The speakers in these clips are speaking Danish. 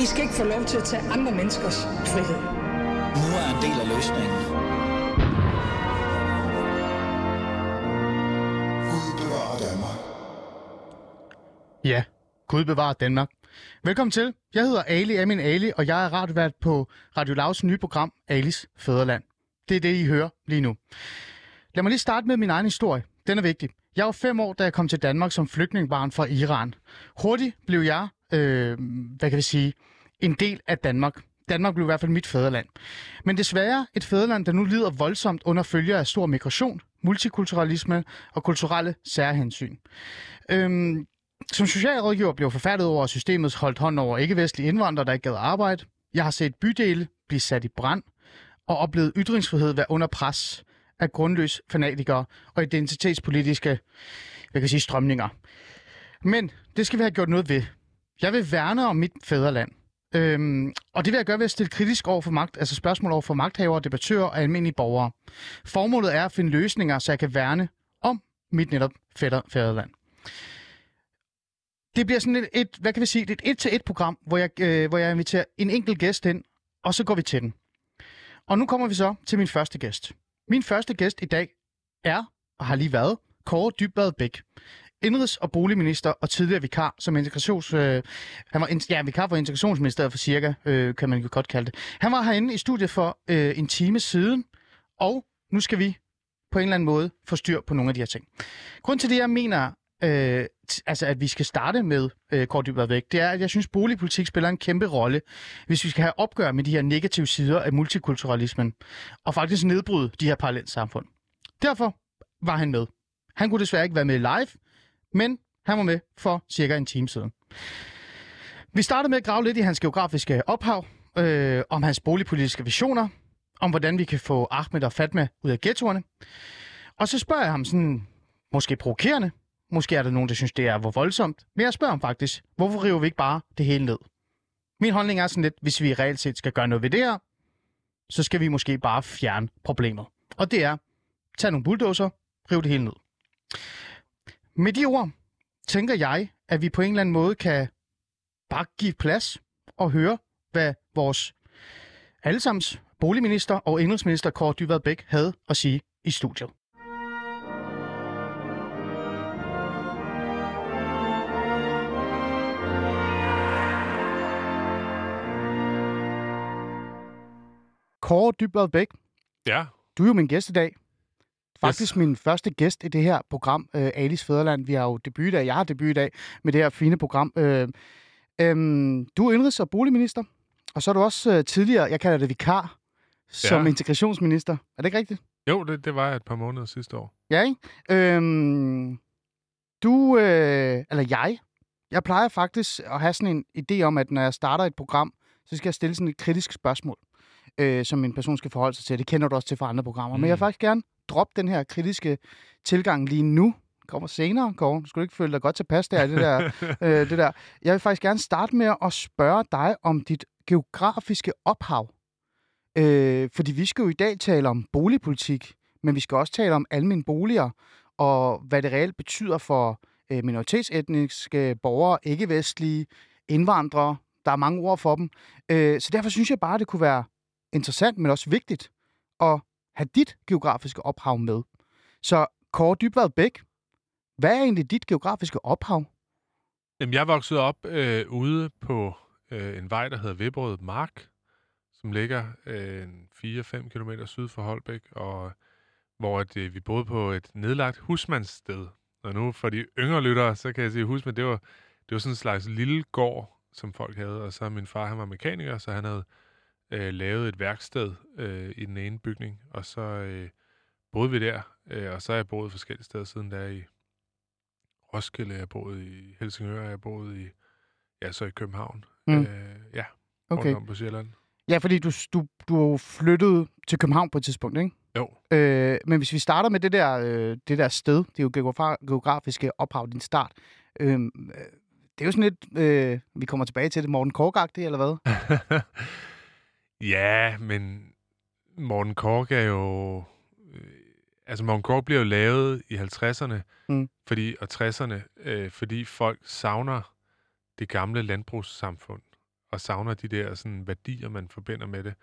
I skal ikke få lov til at tage andre menneskers frihed. Nu er en del af løsningen. Ja, Gud bevarer Danmark. Velkommen til. Jeg hedder Ali Amin Ali, og jeg er radiovært på Radio Lavs nye program, Alis Fæderland. Det er det, I hører lige nu. Lad mig lige starte med min egen historie. Den er vigtig. Jeg var fem år, da jeg kom til Danmark som flygtningebarn fra Iran. Hurtigt blev jeg, øh, hvad kan vi sige, en del af Danmark. Danmark blev i hvert fald mit fædreland. Men desværre et fædreland, der nu lider voldsomt under følger af stor migration, multikulturalisme og kulturelle særhensyn. Øhm, som socialrådgiver blev forfærdet over, at systemet holdt hånd over ikke-vestlige indvandrere, der ikke gad arbejde. Jeg har set bydele blive sat i brand og oplevet ytringsfrihed være under pres af grundløs fanatikere og identitetspolitiske jeg kan sige, strømninger. Men det skal vi have gjort noget ved. Jeg vil værne om mit fædreland. Øhm, og det vil jeg gøre ved at stille kritisk over for magt, altså spørgsmål over for magthavere, debattører og almindelige borgere. Formålet er at finde løsninger, så jeg kan værne om mit netop fætter, fædreland. Det bliver sådan et, et hvad kan vi sige, et et-til-et program, hvor jeg, øh, hvor jeg inviterer en enkelt gæst ind, og så går vi til den. Og nu kommer vi så til min første gæst. Min første gæst i dag er, og har lige været, Kåre Dybbad Bæk. Indrigs- og boligminister og tidligere vikar som integrations... Øh, han var in, ja, vikar for integrationsministeriet for cirka, øh, kan man jo godt kalde det. Han var herinde i studiet for øh, en time siden, og nu skal vi på en eller anden måde få styr på nogle af de her ting. Grunden til det, jeg mener, øh, altså at vi skal starte med øh, kort dybere væk, det er, at jeg synes, boligpolitik spiller en kæmpe rolle, hvis vi skal have opgør med de her negative sider af multikulturalismen, og faktisk nedbryde de her parallelsamfund. Derfor var han med. Han kunne desværre ikke være med live, men han var med for cirka en time siden. Vi startede med at grave lidt i hans geografiske ophav, øh, om hans boligpolitiske visioner, om hvordan vi kan få Ahmed og Fatma ud af ghettoerne. Og så spørger jeg ham sådan, måske provokerende, måske er der nogen, der synes, det er hvor voldsomt, men jeg spørger ham faktisk, hvorfor river vi ikke bare det hele ned? Min holdning er sådan lidt, hvis vi reelt set skal gøre noget ved det her, så skal vi måske bare fjerne problemet. Og det er, tage nogle bulldozer, rive det hele ned. Med de ord tænker jeg, at vi på en eller anden måde kan bare give plads og høre, hvad vores allesammens boligminister og indrigsminister Kåre Dybvad Bæk havde at sige i studiet. Kåre Dybvad Bæk, Ja, du er jo min gæst i dag. Faktisk Yes. min første gæst i det her program, øh, Alice Fæderland. Vi har jo debut i dag, jeg har debut i dag med det her fine program. Øh, øh, du er indrigs- og boligminister, og så er du også øh, tidligere, jeg kalder det vikar, som Ja. integrationsminister. Er det ikke rigtigt? jo, det, det var jeg et par måneder sidste år. Ja, ikke? Øhm, du, øh, eller jeg, jeg plejer faktisk at have sådan en idé om, at når jeg starter et program, så skal jeg stille sådan et kritisk spørgsmål, øh, som en person skal forholde sig til. Det kender du også til fra andre programmer. Mm. Men jeg vil Mm. faktisk gerne droppe den her kritiske tilgang lige nu. Det kommer senere, Kåre. Du skal du ikke føle dig godt tilpas der, det der, øh, det der. Jeg vil faktisk gerne starte med at spørge dig om dit geografiske ophav. Øh, fordi vi skal jo i dag tale om boligpolitik, men vi skal også tale om almindelige boliger, og hvad det reelt betyder for øh, minoritetsetniske borgere, ikke-vestlige, indvandrere. Der er mange ord for dem. Øh, så derfor synes jeg bare, det kunne være interessant, men også vigtigt at have dit geografiske ophav med. Så Kåre Dybvad Bæk, hvad er egentlig dit geografiske ophav? Jamen, jeg voksede op øh, ude på øh, en vej, der hedder Vibrød Mark, som ligger øh, en 4-5 km syd for Holbæk, og hvor at, øh, vi boede på et nedlagt husmandssted. Og nu for de yngre lyttere, så kan jeg sige, husmand, det var, det var sådan en slags lille gård, som folk havde. Og så min far, han var mekaniker, så han havde øh, lavet et værksted øh, i den ene bygning. Og så øh, boede vi der, øh, og så har jeg boet forskellige steder siden der i Roskilde, jeg har boet i Helsingør, jeg har boet i, ja, så i København. Mm. Øh, ja, Okay. om på Sjælland. Ja, fordi du, du, du flyttede til København på et tidspunkt, ikke? Jo. Øh, men hvis vi starter med det der, øh, det der sted, det er jo geogra- geografiske ophav, din start. Øh, øh, det er jo sådan lidt, øh, vi kommer tilbage til det, Morten kork eller hvad? ja, men Morten Kork er jo... Øh, altså, Morten Kork bliver jo lavet i 50'erne Mm. fordi, og 60'erne, øh, fordi folk savner det gamle landbrugssamfund. og savner de der sådan, værdier, man forbinder med det.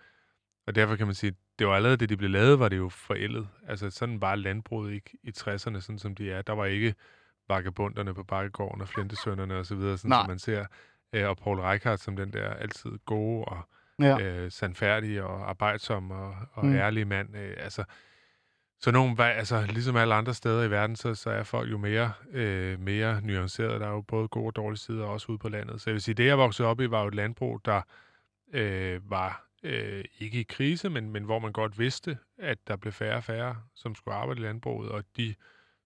Og derfor kan man sige, det var allerede det, de blev lavet, var det jo forældet. Altså sådan var landbruget ikke i 60'erne, sådan som de er. Der var ikke vagabunderne på Bakkegården og Flintesønderne osv., sådan Nej. som man ser. Øh, og Paul Reichhardt som den der altid gode og Ja. øh, sandfærdige og arbejdsom og, og Mm. ærlige mand. Øh, altså, så nogen, var- altså, ligesom alle andre steder i verden, så, så er folk jo mere, øh, mere nuancerede. Der er jo både gode og dårlige sider, også ude på landet. Så jeg vil sige, det jeg voksede op i, var jo et landbrug, der øh, var øh, ikke i krise, men, men hvor man godt vidste, at der blev færre og færre, som skulle arbejde i landbruget, og de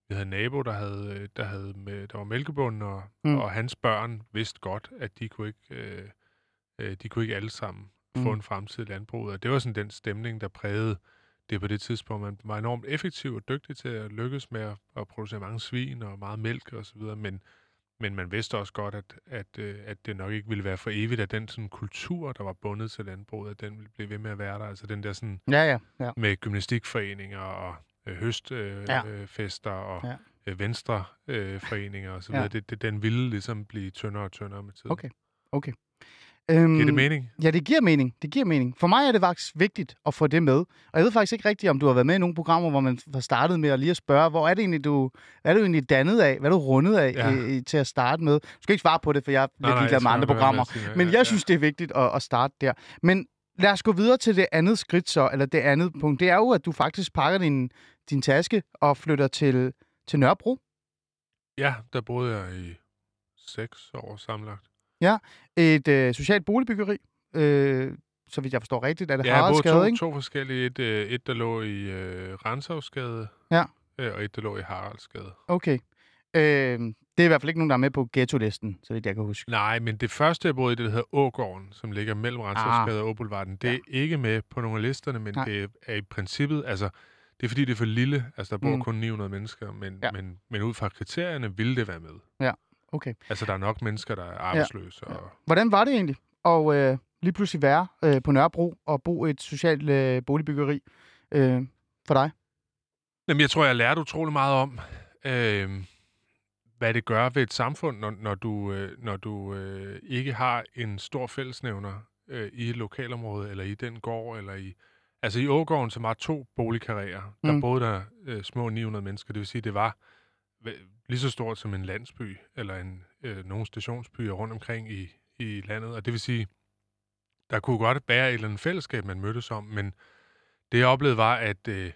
vi havde en nabo, der havde, øh, der havde med, der var mælkebunden, og, Mm. mm. og hans børn vidste godt, at de kunne ikke, øh, øh, de kunne ikke alle sammen Mm. få en fremtid i landbruget. Og det var sådan den stemning, der prægede det på det tidspunkt. Man var enormt effektiv og dygtig til at lykkes med at, at producere mange svin og meget mælk og så videre, men, men man vidste også godt, at, at, øh, at det nok ikke ville være for evigt, at den sådan kultur, der var bundet til landbruget, at den ville blive ved med at være der. Altså den der sådan Ja, ja, ja. med gymnastikforeninger og øh, høstfester Ja. øh, og Ja. øh, venstreforeninger øh, så Ja. Det, det, den ville ligesom blive tyndere og tyndere med tiden. Okay. Okay. Øhm, Giver det mening? Ja, det giver mening. Det giver mening. For mig er det faktisk vigtigt at få det med. Og jeg ved faktisk ikke rigtigt, om du har været med i nogle programmer, hvor man har startet med at lige at spørge, hvor er det egentlig, du, hvad er du egentlig dannet af? Hvad er du rundet af Ja. ja. i, til at starte med? Du skal ikke svare på det, for jeg er lidt ligeglad jeg med andre programmer. sige. Men Ja, jeg synes, det er vigtigt at, at starte der. Men lad os gå videre til det andet skridt så, eller det andet punkt. Det er jo, at du faktisk pakker din, din taske og flytter til, til Nørrebro. Ja, der boede jeg i seks år sammenlagt. Et øh, socialt boligbyggeri. Øh, så vidt jeg forstår rigtigt, er det Ja, Haraldsgade, to, ikke? to forskellige. Et, øh, et der lå i øh, Renshavsgade, Ja. øh, og et, der lå i Haraldsgade. Okay. Øh, det er i hvert fald ikke nogen, der er med på ghetto-listen, så vidt jeg kan huske. Nej, men det første, jeg boede i, det der hedder Ågården, som ligger mellem Renshavsgade og Åboulevarden, det er Ja. ikke med på nogle af listerne, men Nej. det er i princippet, altså, det er fordi, det er for lille. Altså, der bor Mm. kun 900 mennesker, men, Ja. ja. men, men ud fra kriterierne vil det være med. Okay. Altså, der er nok mennesker, der er arbejdsløse. Ja. Og, Hvordan var det egentlig at øh, lige pludselig være øh, på Nørrebro og bo et socialt øh, boligbyggeri øh, for dig? Jamen, jeg tror, jeg lærte utrolig meget om, øh, hvad det gør ved et samfund, når, når du, øh, når du øh, ikke har en stor fællesnævner øh, i et lokalområde, eller i den gård, eller i... Altså i Ågården, som var to boligkarrierer, der Mm. boede der øh, små 900 mennesker. Det vil sige, det var lige så stort som en landsby, eller en, øh, nogle stationsbyer rundt omkring i, i landet. Og det vil sige, der kunne godt være et eller andet fællesskab, man mødtes om, men det jeg oplevede var, at øh,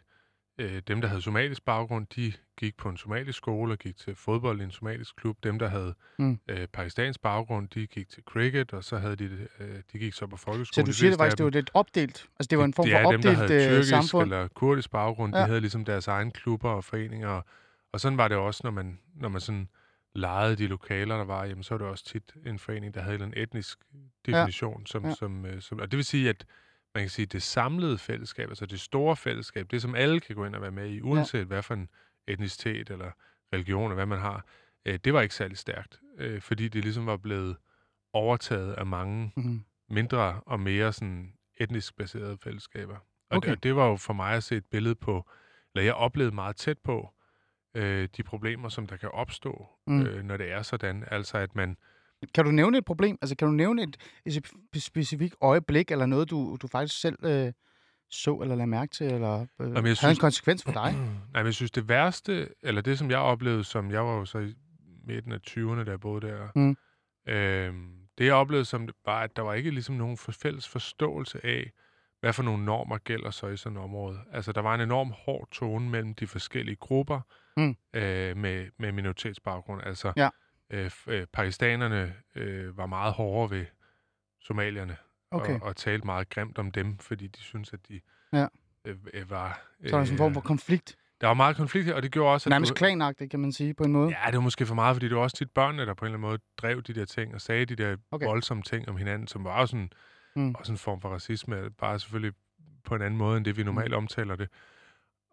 øh, dem, der havde somalisk baggrund, de gik på en somalisk skole og gik til fodbold i en somalisk klub. Dem, der havde Mm. øh, pakistansk baggrund, de gik til cricket, og så havde de, øh, de gik så på Så folkeskole. du de siger det faktisk, det var lidt opdelt? Altså det var en form for er dem, der opdelt havde øh, tyrkisk samfund? eller kurdisk baggrund, Ja. de havde ligesom deres egen klubber og foreninger. Og, og sådan var det også, når man, når man sådan lejede de lokaler, der var, jamen så var det også tit en forening, der havde en etnisk definition. Ja. Som, Ja. Som, øh, som, og det vil sige, at man kan sige, det samlede fællesskab, altså det store fællesskab, det som alle kan gå ind og være med i, uanset ja. hvad for en etnicitet eller religion, eller hvad man har, øh, det var ikke særlig stærkt, øh, fordi det ligesom var blevet overtaget af mange Mm-hmm. mindre og mere sådan etnisk baserede fællesskaber. Og, Okay. det, og det var jo for mig at se et billede på, eller jeg oplevede meget tæt på, øh, de problemer, som der kan opstå, Mm. øh, når det er sådan. Altså at man, Kan du nævne et problem? Altså kan du nævne et, et spe- specifikt øjeblik, eller noget, du, du faktisk selv øh, så eller lagde mærke til, eller øh, jeg havde en synes- konsekvens for dig? nej, men jeg synes det værste, eller det som jeg oplevede, som jeg var jo så i midten af 20'erne, da jeg boede der, Mm. øh, det jeg oplevede som var, at der var ikke ligesom nogen fælles forståelse af, hvad for nogle normer gælder så i sådan et område. Altså, der var en enorm hård tone mellem de forskellige grupper Mm. øh, med, med minoritetsbaggrund. Altså, Ja. øh, øh, pakistanerne øh, var meget hårdere ved somalierne Okay. og, og talte meget grimt om dem, fordi de syntes, at de Ja. øh, øh, var... Så er der sådan en form for konflikt. der var meget konflikt her, og det gjorde også, at... Nærmest du, klanagtigt, kan man sige, på en måde. Ja, det var måske for meget, fordi det var også tit børnene, der på en eller anden måde drev de der ting og sagde de der Okay. voldsomme ting om hinanden, som var også sådan, Mm. mm. også en form for racisme, bare selvfølgelig på en anden måde, end det vi normalt Mm. omtaler det.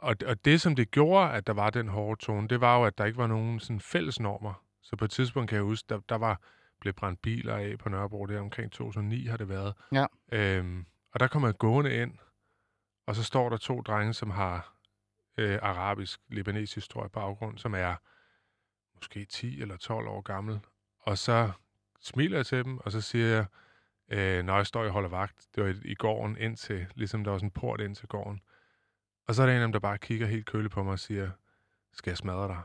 Og, og det, som det gjorde, at der var den hårde tone, det var jo, at der ikke var nogen sådan fælles normer. Så på et tidspunkt kan jeg huske, der, der var blev brændt biler af på Nørrebro, det er omkring 2009 har det været. Ja. Øhm, og der kommer jeg gående ind, og så står der to drenge, som har øh, arabisk, libanesisk, tror jeg, baggrund, som er måske 10 eller 12 år gammel. Og så smiler jeg til dem, og så siger jeg, øh, når jeg står og holder vagt. Det var i, i gården ind til, ligesom der var sådan en port ind til gården. Og så er der en af dem, der bare kigger helt køligt på mig og siger, skal jeg smadre dig?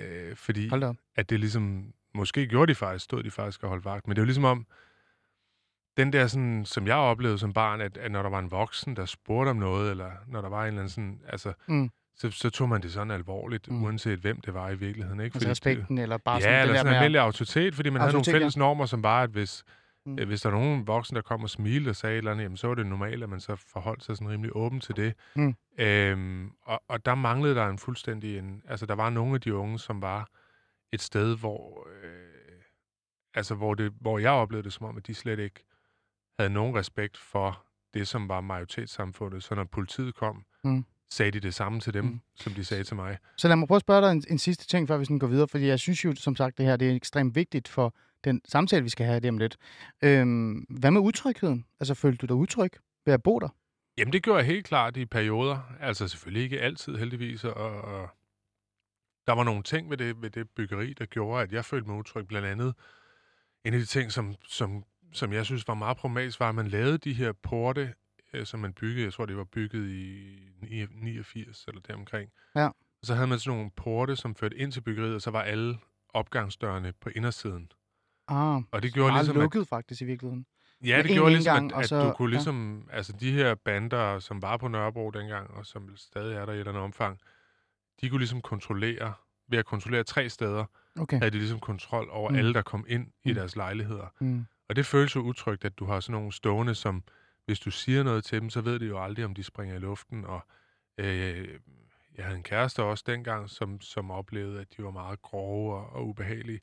Øh, fordi at det ligesom, måske gjorde de faktisk, stod de faktisk og holdt vagt, men det er jo ligesom om, den der sådan, som jeg oplevede som barn, at, at når der var en voksen, der spurgte om noget, eller når der var en eller anden sådan, altså, Mm. så, så tog man det sådan alvorligt, Mm. uanset hvem det var i virkeligheden, ikke? Altså det- respekten, eller bare ja, sådan eller det der sådan med... en at- almindelig autoritet, fordi man havde nogle Autoritet, ja. fælles normer, som var, at hvis, Mm. mm. hvis der er nogen voksen, der kom og smilte og sagde et eller andet, jamen, så var det normalt, at man så forholdt sig sådan rimelig åben til det. Mm. Øhm, og, og der manglede der en fuldstændig en... Altså, der var nogle af de unge, som var et sted, hvor... Øh, altså, hvor, det, hvor jeg oplevede det som om, at de slet ikke havde nogen respekt for det, som var majoritetssamfundet. Så når politiet kom, Mm. sagde de det samme til dem, mm. som de sagde til mig. Så lad mig prøve at spørge dig en, en sidste ting, før vi sådan går videre, fordi jeg synes jo, som sagt, det her det er ekstremt vigtigt for den samtale, vi skal have lige om lidt. Øhm, hvad med utrygheden? Altså, følte du dig utryg ved at bo der? Jamen, det gjorde jeg helt klart i perioder. Altså selvfølgelig ikke altid, heldigvis. Og, og der var nogle ting ved det, ved det byggeri, der gjorde, at jeg følte mig utryg. Blandt andet en af de ting, som, som, som jeg synes var meget problematisk, var, at man lavede de her porte, øh, som man byggede. Jeg tror, det var bygget i 89 eller deromkring. Ja. Og så havde man sådan nogle porte, som førte ind til byggeriet, og så var alle opgangsdørene på indersiden. Ah, Og det gjorde ligesom, at lukket faktisk i virkeligheden. Ja, det én gjorde ligesom, indgang, at, at så- du kunne ja. ligesom... Altså, de her bander, som var på Nørrebro dengang, og som stadig er der i et eller andet omfang, de kunne ligesom kontrollere... Ved at kontrollere tre steder, Okay. havde de ligesom kontrol over Mm. alle, der kom ind i Mm. deres lejligheder. Mm. Og det føles jo utrygt, at du har sådan nogle stående, som hvis du siger noget til dem, så ved de jo aldrig, om de springer i luften. Og øh, jeg havde en kæreste også dengang, som, som oplevede, at de var meget grove og, og ubehagelige.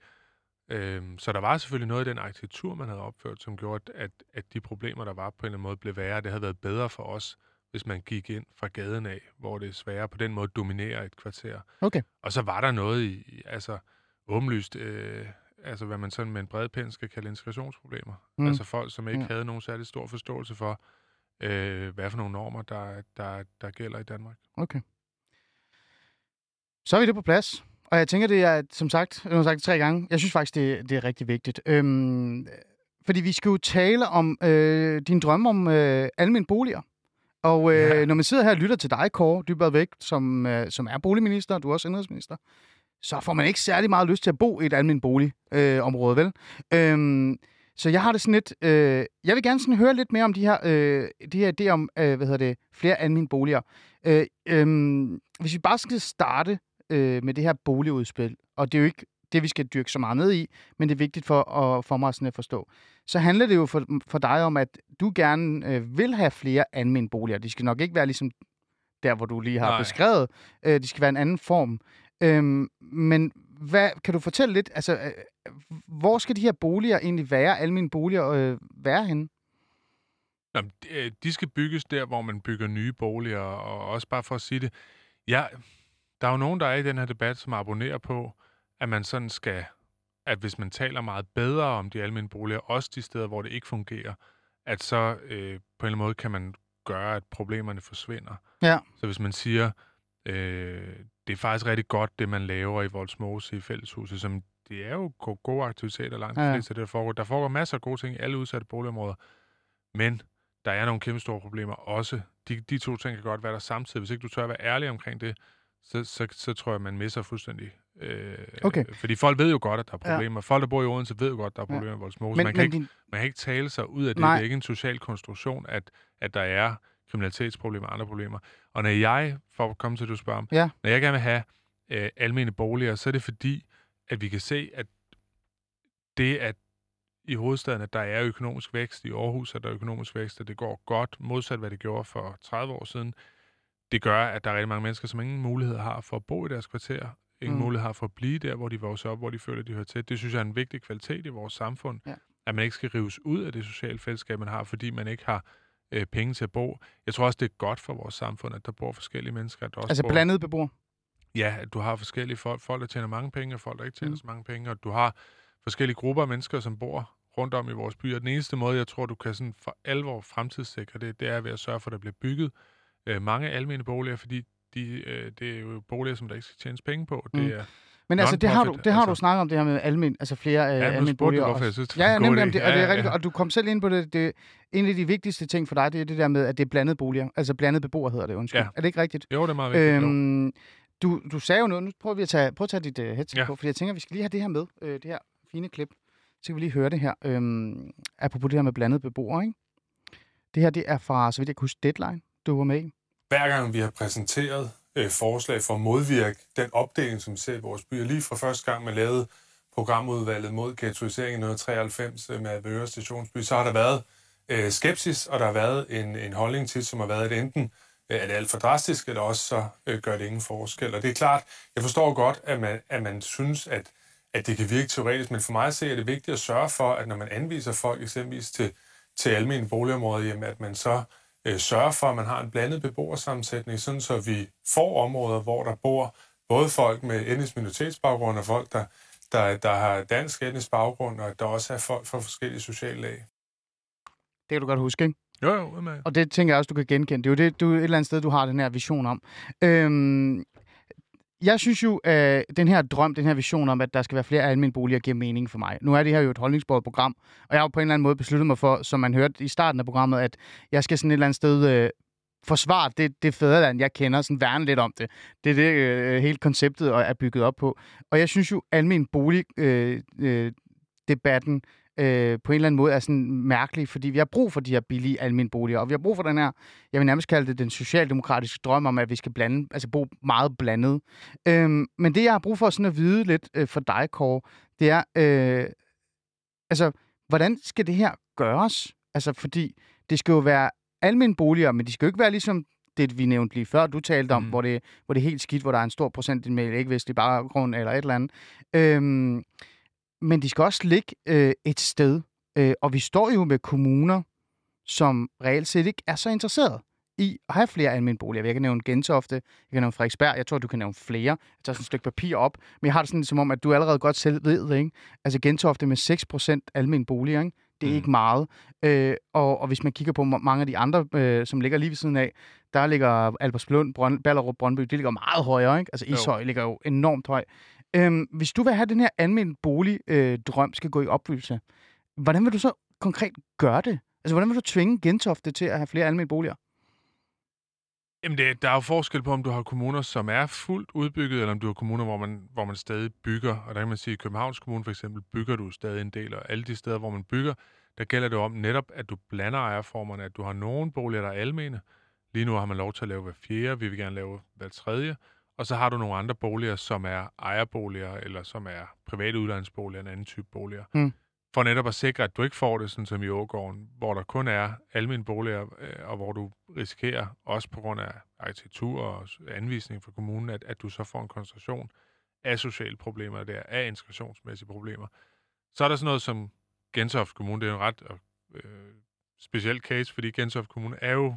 Øhm, så der var selvfølgelig noget i den arkitektur, man havde opført, som gjorde, at, at de problemer, der var på en eller anden måde, blev værre. Det havde været bedre for os, hvis man gik ind fra gaden af, hvor det er sværere på den måde at dominere et kvarter. Okay. Og så var der noget i, i altså åbenlyst, øh, altså hvad man sådan med en bred pen skal kalde integrationsproblemer. Mm. Mm. Altså folk, som ikke ja. havde nogen særlig stor forståelse for, øh, hvad for nogle normer, der, der, der gælder i Danmark. Okay. Så er vi det på plads. Og jeg tænker, det er, som sagt, jeg har sagt det tre gange, jeg synes faktisk, det, det er rigtig vigtigt. Øhm, fordi vi skal jo tale om øh, din drømme om øh, almindelige boliger. Og øh, Ja. når man sidder her og lytter til dig, Kåre Dybvad Vægt, som, øh, som er boligminister, og du er også indrigsminister, så får man ikke særlig meget lyst til at bo i et almindeligt boligområde, øh, område, vel? Øhm, så jeg har det sådan lidt... Øh, jeg vil gerne sådan høre lidt mere om de her, øh, de her idéer om, øh, hvad hedder det, flere almindelige boliger. Øh, øhm, hvis vi bare skal starte øh, med det her boligudspil, og det er jo ikke det, vi skal dyrke så meget ned i, men det er vigtigt for, at, for mig sådan at forstå. Så handler det jo for, for dig om, at du gerne øh, vil have flere almindelige boliger. De skal nok ikke være ligesom der, hvor du lige har Nej. Beskrevet. Øh, de skal være en anden form. Øhm, men hvad, kan du fortælle lidt, altså, øh, hvor skal de her boliger egentlig være, almindelige boliger, øh, være henne? Nå, men de, øh, de skal bygges der, hvor man bygger nye boliger, og også bare for at sige det, ja, der er jo nogen, der er i den her debat, som abonnerer på, at man sådan skal, at hvis man taler meget bedre om de almindelige boliger, også de steder, hvor det ikke fungerer, at så øh, på en eller anden måde kan man gøre, at problemerne forsvinder. Ja. Så hvis man siger, øh, det er faktisk rigtig godt, det man laver i Voldsmose i fælleshuset, som det er jo go- gode aktiviteter langt de Ja, fleste af det, der foregår. Der foregår masser af gode ting i alle udsatte boligområder, men der er nogle kæmpe store problemer også. De, de to ting kan godt være der samtidig. Hvis ikke du tør være ærlig omkring det, så, så, så tror jeg, man misser fuldstændig. Øh, Okay. Fordi folk ved jo godt, at der er Ja. problemer. Folk, der bor i Odense, ved jo godt, at der er Ja. problemer i Voldsmose. Men, man, kan men ikke, din, man kan ikke tale sig ud af det. Nej. Det er ikke en social konstruktion, at, at der er kriminalitetsproblemer og andre problemer. Og når jeg, for at komme til, at du spørger om, Ja. når jeg gerne vil have øh, almene boliger, så er det fordi, at vi kan se, at det, at i hovedstaden, at der er økonomisk vækst, i Aarhus er der økonomisk vækst, og det går godt, modsat hvad det gjorde for 30 år siden, det gør, at der er rigtig mange mennesker, som ingen mulighed har for at bo i deres kvarter, ingen Mm. mulighed har for at blive der, hvor de vokser op, hvor de føler, de hører til. Det synes jeg er en vigtig kvalitet i vores samfund, Ja. at man ikke skal rives ud af det sociale fællesskab, man har, fordi man ikke har øh, penge til at bo. Jeg tror også, det er godt for vores samfund, at der bor forskellige mennesker. At der også altså bor, blandet beboer. Ja, at du har forskellige folk, folk, der tjener mange penge, og folk, der ikke tjener mm. så mange penge, og du har forskellige grupper af mennesker, som bor rundt om i vores byer. Den eneste måde, jeg tror, du kan sådan for alvor fremtidssikre det, det er ved at sørge for, at der bliver bygget øh, mange almene boliger, fordi de, øh, det er jo boliger, som der ikke skal tjenes penge på. Mm. Det er, Men altså, det har du, det har du altså. snakket om, det her med almen, altså flere øh, Ja, spurgte boliger. du, hvorfor jeg synes, det ja, ja, nemlig, det, og det er rigtigt, ja. og du kom selv ind på det, det en af de vigtigste ting for dig, det er det der med, at det er blandede boliger, altså blandede beboere hedder det, undskyld. Ja. Er det ikke rigtigt? Jo, det er meget vigtigt. Øhm, du, du sagde jo noget, nu prøver vi at tage, prøv at tage dit uh, headset Ja. på, fordi jeg tænker, vi skal lige have det her med, øh, det her fine klip. Så kan vi lige høre det her, øhm, apropos det her med blandede beboere, ikke? Det her, det er fra, så vidt jeg kan huske, Deadline, du var med i. hver gang vi har præsenteret øh, forslag for at modvirke den opdeling, som vi ser i vores byer. Lige fra første gang, man lavede programudvalget mod ghettoisering i 1993 øh, med Avedøre Stationsby, så har der været øh, skepsis, og der har været en, en holdning til, som har været, at enten øh, er det alt for drastisk, eller også så øh, gør det ingen forskel. Og det er klart, jeg forstår godt, at man, at man synes, at, at det kan virke teoretisk, men for mig at se er det vigtigt at sørge for, at når man anviser folk eksempelvis til, til almindelige boligområder, jamen, at man så øh, sørge for, at man har en blandet beboersammensætning, sådan så vi får områder, hvor der bor både folk med etnisk minoritetsbaggrund og folk, der, der, der har dansk etnisk baggrund, og der også er folk fra forskellige sociale lag. Det kan du godt huske, ikke? jo, jo, med. Og det tænker jeg også, du kan genkende. Det er jo det, du, et eller andet sted, du har den her vision om. Øhm, jeg synes jo, at den her drøm, den her vision om, at der skal være flere almindelige boliger, giver mening for mig. Nu er det her jo et holdningsbordet program, og jeg har jo på en eller anden måde besluttet mig for, som man hørte i starten af programmet, at jeg skal sådan et eller andet sted øh, forsvare det, det fædreland, jeg kender, sådan værne lidt om det. Det er det, øh, hele konceptet er bygget op på. Og jeg synes jo, almen bolig øh, øh, debatten øh, på en eller anden måde er sådan mærkelig, fordi vi har brug for de her billige almindelige boliger, og vi har brug for den her, jeg vil nærmest kalde det den socialdemokratiske drøm om, at vi skal blande, altså bo meget blandet. Øhm, men det, jeg har brug for sådan at vide lidt øh, for dig, Kåre, det er, øh, altså, hvordan skal det her gøres? Altså, fordi det skal jo være almindelige boliger, men de skal jo ikke være ligesom det, vi nævnte lige før, du talte om, Mm. mm. hvor, det, hvor det er helt skidt, hvor der er en stor procent med ikke-vestlig baggrund eller et eller andet. Øhm, men de skal også ligge øh, et sted. Øh, og vi står jo med kommuner, som reelt set ikke er så interesseret i at have flere almindelige boliger. Jeg kan nævne Gentofte, jeg kan nævne Frederiksberg, jeg tror, du kan nævne flere. Jeg tager sådan et stykke papir op, men jeg har det sådan som om, at du allerede godt selv ved det, ikke? Altså Gentofte med 6% almindelige boliger, ikke? Det er Mm. ikke meget. Øh, og, og hvis man kigger på ma- mange af de andre, øh, som ligger lige ved siden af, der ligger Albertslund, Brøn, Ballerup, Brøndby, de ligger meget højere, ikke? Altså Jo. Ishøj ligger jo enormt højt. Øhm, hvis du vil have den her almindelige boligdrøm øh, drøm skal gå i opfyldelse, hvordan vil du så konkret gøre det? Altså, hvordan vil du tvinge Gentofte til at have flere almindelige boliger? Jamen, det, der er jo forskel på, om du har kommuner, som er fuldt udbygget, eller om du har kommuner, hvor man, hvor man stadig bygger. Og der kan man sige, at i Københavns Kommune for eksempel, bygger du stadig en del, og alle de steder, hvor man bygger, der gælder det om netop, at du blander ejerformerne, at du har nogle boliger, der er almene. Lige nu har man lov til at lave hver fjerde, vi vil gerne lave hver tredje. Og så har du nogle andre boliger, som er ejerboliger, eller som er private udlejningsboliger, en anden type boliger. Mm. For netop at sikre, at du ikke får det, sådan som i Ågården, hvor der kun er almene boliger, øh, og hvor du risikerer, også på grund af arkitektur og anvisning fra kommunen, at, at du så får en koncentration af sociale problemer der, af integrationsmæssige problemer. Så er der sådan noget som Gentofte Kommune, det er en ret øh, speciel case, fordi Gentofte Kommune er jo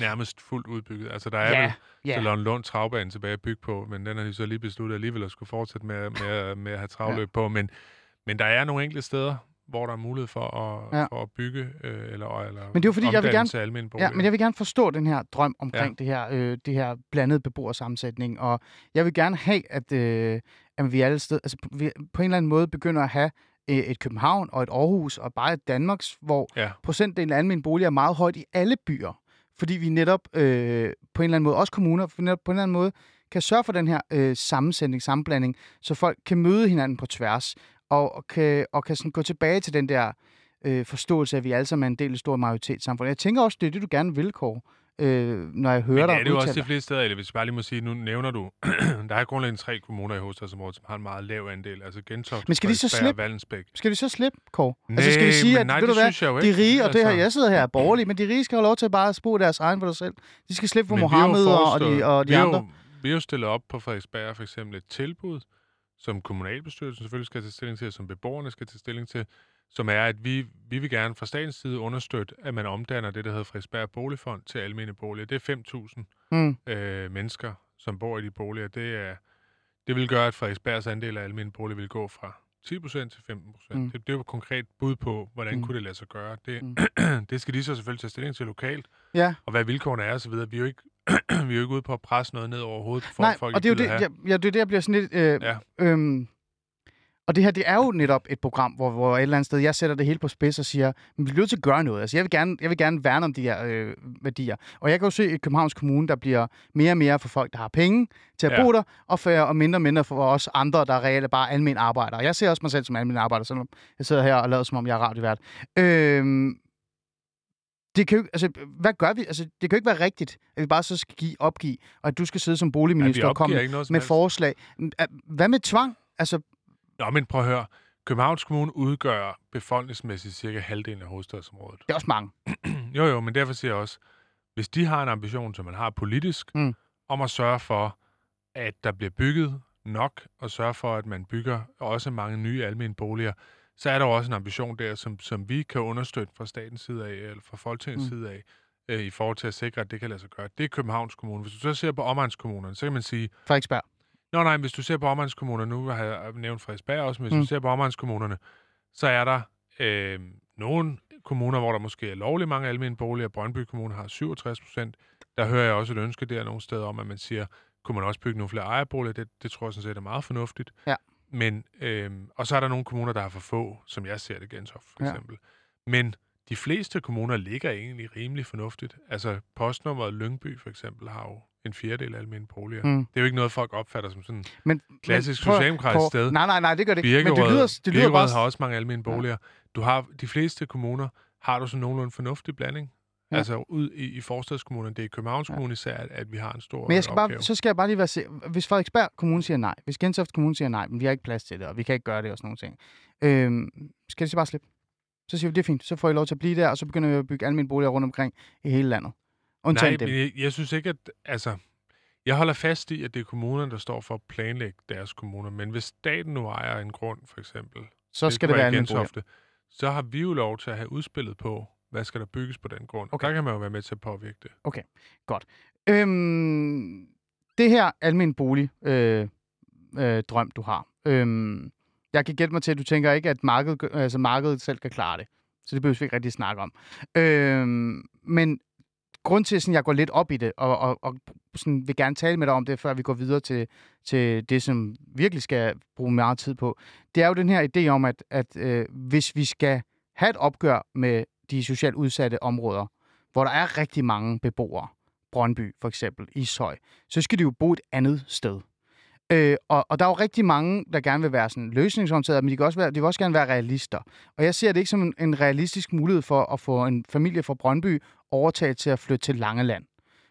nærmest fuldt udbygget. Altså der er vel ja. så Lund Lund travbane tilbage at bygge på, men den har de så lige besluttet alligevel at skulle fortsætte med, med, med at have travløb ja. på. Men, men der er nogle enkelte steder, hvor der er mulighed for at, Ja. ja. for at bygge, øh, eller, eller Men det er fordi, jeg vil gerne-. Ja, men jeg vil gerne forstå den her drøm omkring ja. det, her, øh, det her blandede beboersammensætning, og jeg vil gerne have, at, øh, at vi alle steder, altså på, vi på en eller anden måde begynder at have øh, et København og et Aarhus og bare et Danmarks, hvor Ja. procentdelen af almindelige boliger er meget højt i alle byer, fordi vi netop øh, på en eller anden måde, også kommuner, for netop på en eller anden måde, kan sørge for den her øh, sammensætning, sammenblanding, så folk kan møde hinanden på tværs, og, og kan, og kan sådan gå tilbage til den der øh, forståelse af, at vi alle sammen er en del af et stort majoritetssamfund. Jeg tænker også, det er det, du gerne vil, Kåre, øh, når jeg hører Men dig det er det jo også de fleste steder, eller hvis jeg bare lige må sige, nu nævner du, der er grundlæggende tre kommuner i hovedstadsområdet, som har en meget lav andel, altså Gentofte, Men skal de så slippe? Vallensbæk. Skal vi så slippe, Kåre? Nej, altså skal vi sige, men at nej, ved du det hvad, synes jeg jo de ikke. rige, og det her, Altså- jeg sidder her er borgerlig, men de rige skal have lov til at bare bo deres egen for sig selv. De skal slippe for Men vi Mohammed og, og de, og de vi andre. Jo, vi har jo stillet op på Frederiksberg for eksempel et tilbud, som kommunalbestyrelsen selvfølgelig skal tage stilling til, som beboerne skal tage stilling til, som er, at vi, vi vil gerne fra statens side understøtte, at man omdanner det, der hedder Frederiksberg Boligfond til almene boliger. Det er 5.000 Mm. øh, mennesker, som bor i de boliger. Det, er, det vil gøre, at Frederiksbergs andel af almene boliger vil gå fra 10% til 15%. Mm. Det, det er jo et konkret bud på, hvordan Mm. kunne det lade sig gøre. Det, Mm. det skal de så selvfølgelig tage stilling til lokalt, Ja, og hvad vilkårene er osv. Vi er jo ikke vi er jo ikke ude på at presse noget ned over hovedet på folk, Nej, folk og det er jo det, jeg, ja, det er det, jeg bliver sådan lidt... Øh, Ja. øhm, og det her, det er jo netop et program, hvor, hvor et eller andet sted, jeg sætter det hele på spids og siger, men vi bliver nødt til at gøre noget. Altså, jeg vil gerne, jeg vil gerne værne om de her øh, værdier. Og jeg kan jo se i Københavns Kommune, der bliver mere og mere for folk, der har penge til at Ja. bo der, og, færre, og mindre og mindre for os andre, der er reelle bare almen arbejdere. Jeg ser også mig selv som almen arbejder, selvom jeg sidder her og lader som om, jeg er radiovært. Øhm, det kan jo, ikke- altså, hvad gør vi? Altså, det kan jo ikke være rigtigt, at vi bare så skal give, opgive, og at du skal sidde som Ja, boligminister og komme med helst. forslag. Hvad med tvang? Altså, Nå, men prøv at høre. Københavns Kommune udgør befolkningsmæssigt cirka halvdelen af hovedstadsområdet. det er også mange. Jo, jo, men derfor siger jeg også, hvis de har en ambition, som man har politisk, Mm. om at sørge for, at der bliver bygget nok, og sørge for, at man bygger også mange nye almene boliger, så er der jo også en ambition der, som, som vi kan understøtte fra statens side af, eller fra Folketingets mm. side af, øh, i forhold til at sikre, at det kan lade sig gøre. Det er Københavns Kommune. Hvis du så ser på omegnskommunerne, så kan man sige, Frederiksberg. Nå nej, hvis du ser på omegnskommunerne, nu har jeg nævnt Frederiksberg også, men hvis Mm. du ser på omegnskommunerne, så er der øh, nogle kommuner, hvor der måske er lovlig mange almene boliger. Brøndby Kommune har 67 procent. Der hører jeg også et ønske der nogle steder om, at man siger, kunne man også bygge nogle flere ejerboliger? Det, det tror jeg sådan set er meget fornuftigt. Ja. Men, øh, og så er der nogle kommuner, der har for få, som jeg ser det, Gentofte for Ja. eksempel. Men de fleste kommuner ligger egentlig rimelig fornuftigt. Altså postnummeret Lyngby for eksempel har jo en fjerdedel af almene boliger. Mm. Det er jo ikke noget, folk opfatter som sådan Men, Klassisk prøv- socialdemokratisk sted. Nej, nej, nej, det gør det ikke. Men det lyder, det lyder bare... har også mange almene boliger. Du har de fleste kommuner har du sådan nogenlunde fornuftig blanding. Ja. Altså ud i, i forstadskommunerne. Det er i Københavns Ja. Kommune især, at, at vi har en stor Men jeg skal opgave. bare, så skal jeg bare lige være se- Hvis Frederiksberg Kommune siger nej, hvis Gentofte Kommune siger nej, men vi har ikke plads til det, og vi kan ikke gøre det og sådan nogle ting, øhm, skal det så bare slippe? Så siger vi, det er fint, så får I lov til at blive der, og så begynder vi at bygge almindelige boliger rundt omkring i hele landet. Undtagen Nej, dem. men jeg, jeg synes ikke, at... Altså, jeg holder fast i, at det er kommunerne, der står for at planlægge deres kommuner. Men hvis staten nu ejer en grund, for eksempel, Så skal det kunne være boliger. Gentofte, så har vi jo lov til at have udspillet på, hvad skal der bygges på den grund. Okay. Okay. Der kan man jo være med til at påvirke det. Øhm, det her almen bolig øh, øh, drøm, du har. Øhm, jeg kan gætte mig til, at du tænker ikke, at markedet, altså markedet selv kan klare det. Så det behøver vi ikke rigtig snakke om. Øhm, men grund til, at jeg går lidt op i det, og, og, og sådan, vil gerne tale med dig om det, før vi går videre til, til det, som virkelig skal bruge meget tid på, det er jo den her idé om, at, at øh, hvis vi skal have et opgør med de socialt udsatte områder, hvor der er rigtig mange beboere, Brøndby for eksempel, Ishøj, så skal de jo bo et andet sted. Øh, og, og der er jo rigtig mange, der gerne vil være sådan løsningsorienterede, men de kan også, være, de vil også gerne være realister. Og jeg ser det ikke som en, en realistisk mulighed for at få en familie fra Brøndby overtaget til at flytte til Langeland,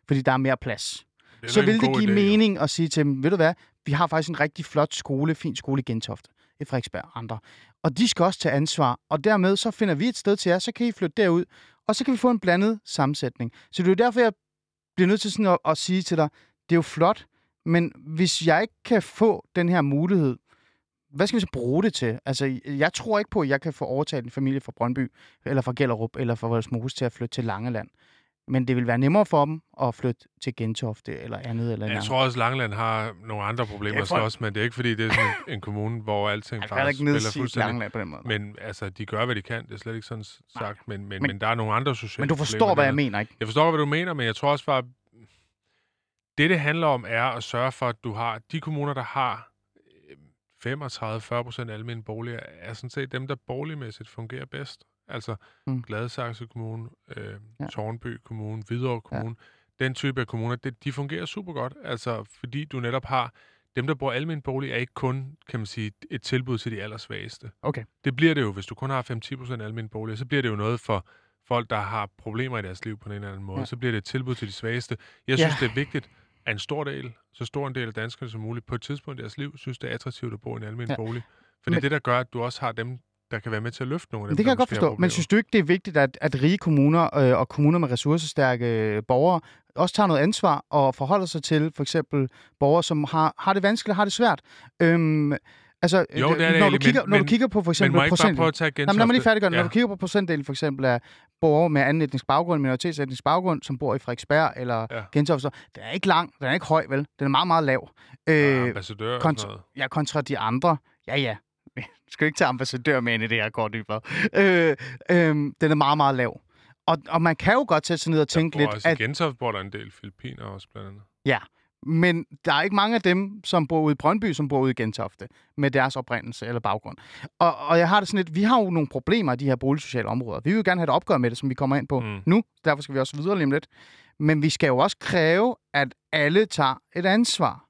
fordi der er mere plads. det er Så vil det give idé, jo. mening at sige til dem, ved du hvad, vi har faktisk en rigtig flot skole, fin skole i Gentofte, i Frederiksberg og andre. Og de skal også tage ansvar, og dermed så finder vi et sted til jer, så kan I flytte derud, og så kan vi få en blandet sammensætning. Så det er jo derfor, jeg bliver nødt til sådan at, at sige til dig, det er jo flot, men hvis jeg ikke kan få den her mulighed, hvad skal vi så bruge det til? Altså, jeg tror ikke på, at jeg kan få overtaget en familie fra Brøndby, eller fra Gellerup, eller fra Voldsmose til at flytte til Langeland. Men det vil være nemmere for dem at flytte til Gentofte eller andet. Eller Jeg andet. tror også, Langeland har nogle andre problemer for- slås med. Det er ikke, fordi det er sådan en kommune, hvor alting Jeg bare ikke spiller fuldstændig. Langeland på den måde. Men altså, de gør, hvad de kan. Det er slet ikke sådan sagt. Men, men, Men- men, men der er nogle andre sociale Men du forstår, problemer hvad jeg mener, ikke? Jeg forstår, hvad du mener, men jeg tror også bare, det, det handler om, er at sørge for, at du har de kommuner, der har 35-40 procent almindelige boliger, er sådan set dem, der boligmæssigt fungerer bedst. Altså Mm. Gladsaxe Kommune, øh, Ja. ja. Tårnby Kommune, Hvidovre Kommune. Ja. Den type af kommuner, det, de fungerer super godt. Altså, fordi du netop har dem, der bor almindelige bolig, er ikke kun, kan man sige, et tilbud til de allersvageste. Okay. Det bliver det jo, hvis du kun har 5-10 procent almindelige boliger, så bliver det jo noget for folk, der har problemer i deres liv på en eller anden måde. Ja. Ja. Så bliver det et tilbud til de svageste. Jeg Ja. synes, det er vigtigt, at en stor del, så stor en del af danskerne som muligt, på et tidspunkt i deres liv, synes, det er attraktivt at bo i en almindelig Ja. bolig. For det er det, der gør, at du også har dem, der kan være med til at løfte nogle af dem, Det kan jeg godt forstå. Men synes du ikke, det er vigtigt, at, at rige kommuner øh, og kommuner med ressourcestærke øh, borgere også tager noget ansvar og forholder sig til for eksempel borgere, som har, har det vanskeligt og har det svært? Øhm, altså, Jo, det er det når, du kigger, men- når du men- kigger på for Men eksempel bare procentdelen- prøve at tage Nej, men lad mig lige færdiggøre. Ja. Når Ja. du kigger på procentdelen for eksempel af borgere med anden etnisk baggrund, minoritetsetnisk baggrund, som bor i Frederiksberg eller ja. Ja. Gentofte, den er ikke lang, den er ikke høj, vel? Den er meget, meget lav. Øh, Øh, ambassadør og kontra- sådan noget. Ja, kontra de andre. Ja, ja. Du skal ikke tage ambassadør med ind i det her, går dybere. Øh, øh, den er meget, meget lav. Og, og man kan jo godt sætte sig ned og tænke lidt, bor at i Gentofte, hvor der er en del filipiner også, blandt andet. Men der er ikke mange af dem, som bor ude i Brøndby, som bor ude i Gentofte, med deres oprindelse eller baggrund. Og, og jeg har det sådan lidt, vi har jo nogle problemer i de her boligsociale områder. Vi vil jo gerne have et opgør med det, som vi kommer ind på Mm. nu. Derfor skal vi også videre lige om lidt. Men vi skal jo også kræve, at alle tager et ansvar.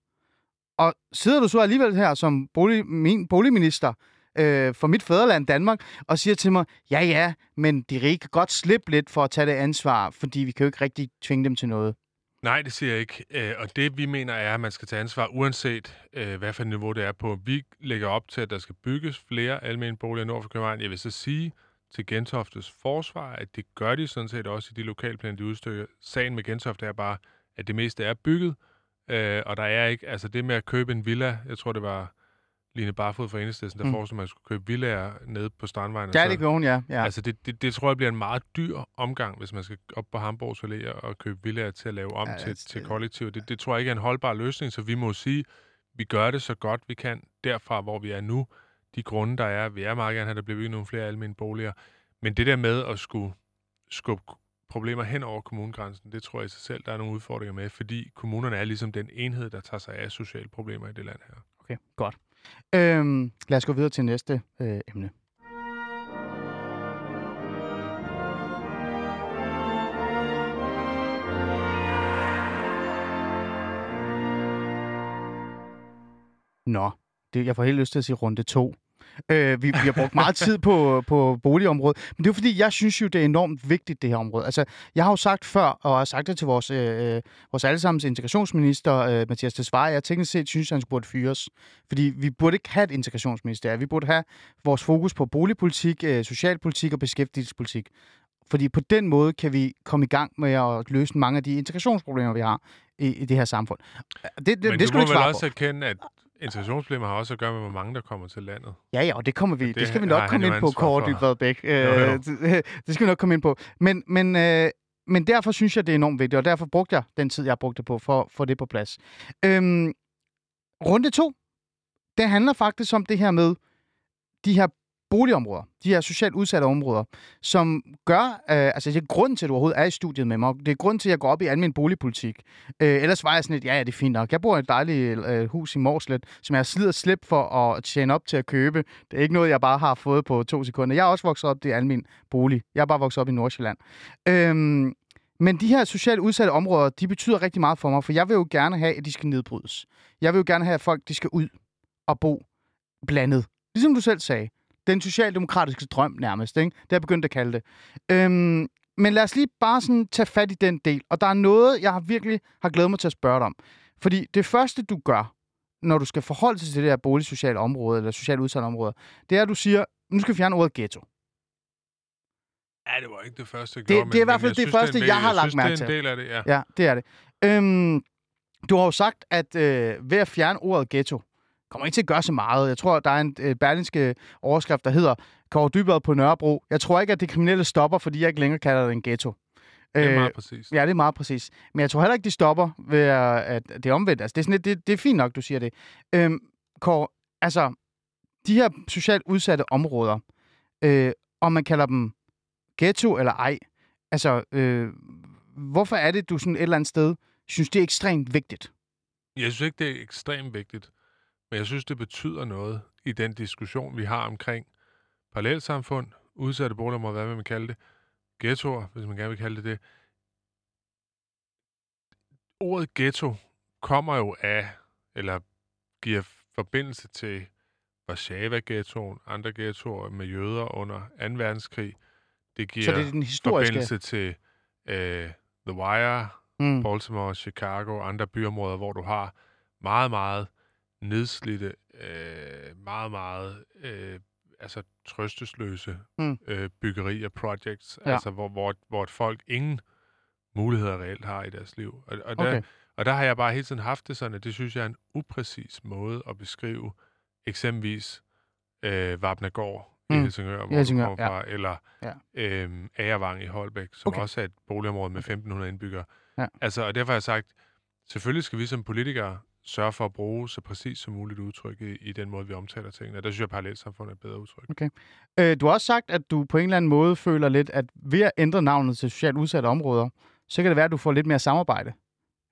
Og sidder du så alligevel her som bolig, min boligminister øh, for mit fædreland Danmark, og siger til mig, ja ja, men de rige kan godt slippe lidt for at tage det ansvar, fordi vi kan jo ikke rigtig tvinge dem til noget. Nej, det siger jeg ikke. Øh, Og det, vi mener, er, at man skal tage ansvar, uanset øh, hvad for et niveau det er på. Vi lægger op til, at der skal bygges flere almene boliger nord for København. Jeg vil så sige til Gentoftes forsvar, at det gør de sådan set også i de lokalplaner, de udstykker. Sagen med Gentofte er bare, at det meste er bygget, øh, og der er ikke, altså det med at købe en villa, jeg tror, det var Line Barfod fra Enhedslisten, der Mm. foreslog, at man skulle købe villaer nede på Strandvejen. Ja, det gjorde hun, ja. ja. Altså, det, det, det tror jeg bliver en meget dyr omgang, hvis man skal op på Hamburgs Allé og købe villaer til at lave om Ja, til, altså, til det- kollektiv. Det, det tror jeg ikke er en holdbar løsning, så vi må sige, vi gør det så godt vi kan derfra, hvor vi er nu. De grunde, der er, vi er meget gerne have, der bliver bygget nogle flere almene boliger. Men det der med at skulle skubbe problemer hen over kommunegrænsen, det tror jeg i sig selv, der er nogle udfordringer med, fordi kommunerne er ligesom den enhed, der tager sig af sociale problemer i det land her. Okay, godt. Øhm, lad os gå videre til næste øh, emne. Nå, det, jeg får helt lyst til at sige runde to. Øh, vi, vi har brugt meget tid på, på boligområdet, men det er fordi, jeg synes jo, det er enormt vigtigt, det her område. Altså, jeg har jo sagt før, og har sagt det til vores, øh, vores allesammens integrationsminister, øh, Mathias Tesfaye, jeg teknisk set synes, han burde fyres. Fordi vi burde ikke have et integrationsminister. Vi burde have vores fokus på boligpolitik, øh, socialpolitik og beskæftigelsespolitik. Fordi på den måde kan vi komme i gang med at løse mange af de integrationsproblemer, vi har i, i det her samfund. Det, det, Men det du må vel også på. erkende, at integrationsproblemer har også at gøre med, hvor mange der kommer til landet. Ja, ja, og det kommer vi. Det, Det skal vi nok komme ind på, Kåre. Dybvad Bæk. Øh, det, det skal vi nok komme ind på. Men, men, øh, men derfor synes jeg, det er enormt vigtigt, og derfor brugte jeg den tid, jeg brugte på for at få det på plads. Øhm, runde to, det handler faktisk om det her med de her boligområder, de her socialt udsatte områder, som gør, øh, altså det er grunden til, at du overhovedet er i studiet med mig, det er grunden til, at jeg går op i almindelig boligpolitik. Øh, ellers var jeg sådan lidt, ja, ja, det er fint nok. Jeg bor i et dejligt øh, hus i Morslet, som jeg slider slip for at tjene op til at købe. Det er ikke noget, jeg bare har fået på to sekunder. Jeg er også vokset op i almindelig bolig. Jeg er bare vokset op i Nordsjælland. Øh, men de her socialt udsatte områder, de betyder rigtig meget for mig, for jeg vil jo gerne have, at de skal nedbrydes. Jeg vil jo gerne have, at folk de skal ud og bo blandet. Ligesom du selv sagde. Den socialdemokratiske drøm nærmest, ikke? Det har jeg begyndt at kalde det. Øhm, men lad os lige bare sådan tage fat i den del. Og der er noget, jeg har virkelig har glædet mig til at spørge dig om. Fordi det første, du gør, når du skal forholde sig til det her boligsociale område, eller socialt udsatte område, det er, at du siger, nu skal vi fjerne ordet ghetto. Ja, det var ikke det første, jeg Det- gjorde, det er i men- hvert men fald det synes, første, er en jeg del- har lagt mærke det er en til. del af det, ja. Ja, det er det. Øhm, du har jo sagt, at øh, ved at fjerne ordet ghetto, kommer ikke til at gøre så meget. Jeg tror, der er en øh, berlinske overskrift, der hedder Kåre Dybvad på Nørrebro. Jeg tror ikke, at det kriminelle stopper, fordi jeg ikke længere kalder det en ghetto. Det er Øh, meget præcis. Ja, det er meget præcis. Men jeg tror heller ikke, de stopper ved, at, at det er omvendt. Altså, det, er sådan lidt, det, det er fint nok, du siger det. Øhm, Kåre, altså, de her socialt udsatte områder, øh, om man kalder dem ghetto eller ej, altså, øh, hvorfor er det, du sådan et eller andet sted synes, det er ekstremt vigtigt? Jeg synes ikke, det er ekstremt vigtigt, men jeg synes, det betyder noget i den diskussion, vi har omkring parallelsamfund, udsatte boligområder, hvad vil man kalde det, ghettoer, hvis man gerne vil kalde det det. Ordet ghetto kommer jo af, eller giver forbindelse til Warszawa-ghettoen, andre ghettoer med jøder under 2. verdenskrig. Det giver Så det er den historiske... forbindelse til øh, The Wire, Mm. Baltimore, Chicago og andre byområder, hvor du har meget, meget nedslidte, øh, meget, meget øh, altså trøstesløse Mm. øh, byggerier, projects, Ja. altså hvor, hvor, hvor et folk ingen muligheder reelt har i deres liv. Og, og, der, Okay. og der har jeg bare hele tiden haft det sådan, at det synes jeg er en upræcis måde at beskrive eksempelvis øh, Vapnagård i Mm. Helsingør, hvor Helsingør, du kommer fra, eller Ja. øhm, Agervang i Holbæk, som okay. også er et boligområde med 1.500 indbyggere. Ja. Altså, og derfor har jeg sagt, selvfølgelig skal vi som politikere sørge for at bruge så præcis som muligt udtryk i, i den måde, vi omtaler tingene. Og der synes jeg, at parallelsamfund er et bedre udtryk. Øh, du har også sagt, at du på en eller anden måde føler lidt, at ved at ændre navnet til socialt udsatte områder, så kan det være, at du får lidt mere samarbejde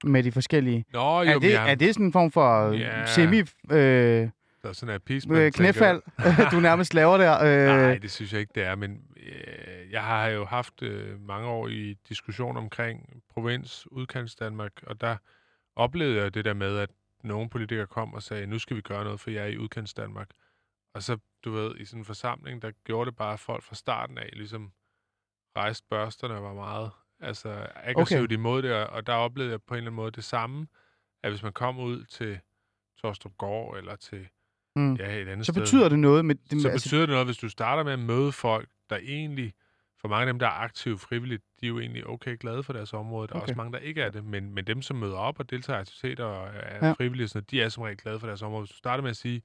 med de forskellige. Nå, jo, er, det, jeg, er det sådan en form for Ja. semi øh, der er sådan en appeasement, øh, knæfald, du nærmest laver der? Øh, Nej, det synes jeg ikke, det er, men øh, jeg har jo haft øh, mange år i diskussion omkring provins, udkants Danmark, og der oplevede jeg det der med, at nogle politikere kom og sagde, nu skal vi gøre noget for jer i udkants Danmark. Og så, du ved, i sådan en forsamling, der gjorde det bare, at folk fra starten af ligesom rejste børsterne og var meget altså, aggressivt okay. imod det, og- der oplevede jeg på en eller anden måde det samme, at hvis man kom ud til Torstrup Gård eller til Mm. ja, et andet så sted, betyder det noget med... Det, så altså, betyder det noget, hvis du starter med at møde folk, der egentlig, for mange af dem, der er aktive frivilligt, de er jo egentlig okay glade for deres område. Der er Okay. også mange, der ikke er det, men, men dem, som møder op og deltager i aktiviteter og er Ja. frivillige, sådan de er som regel glade for deres område. Hvis du starter med at sige,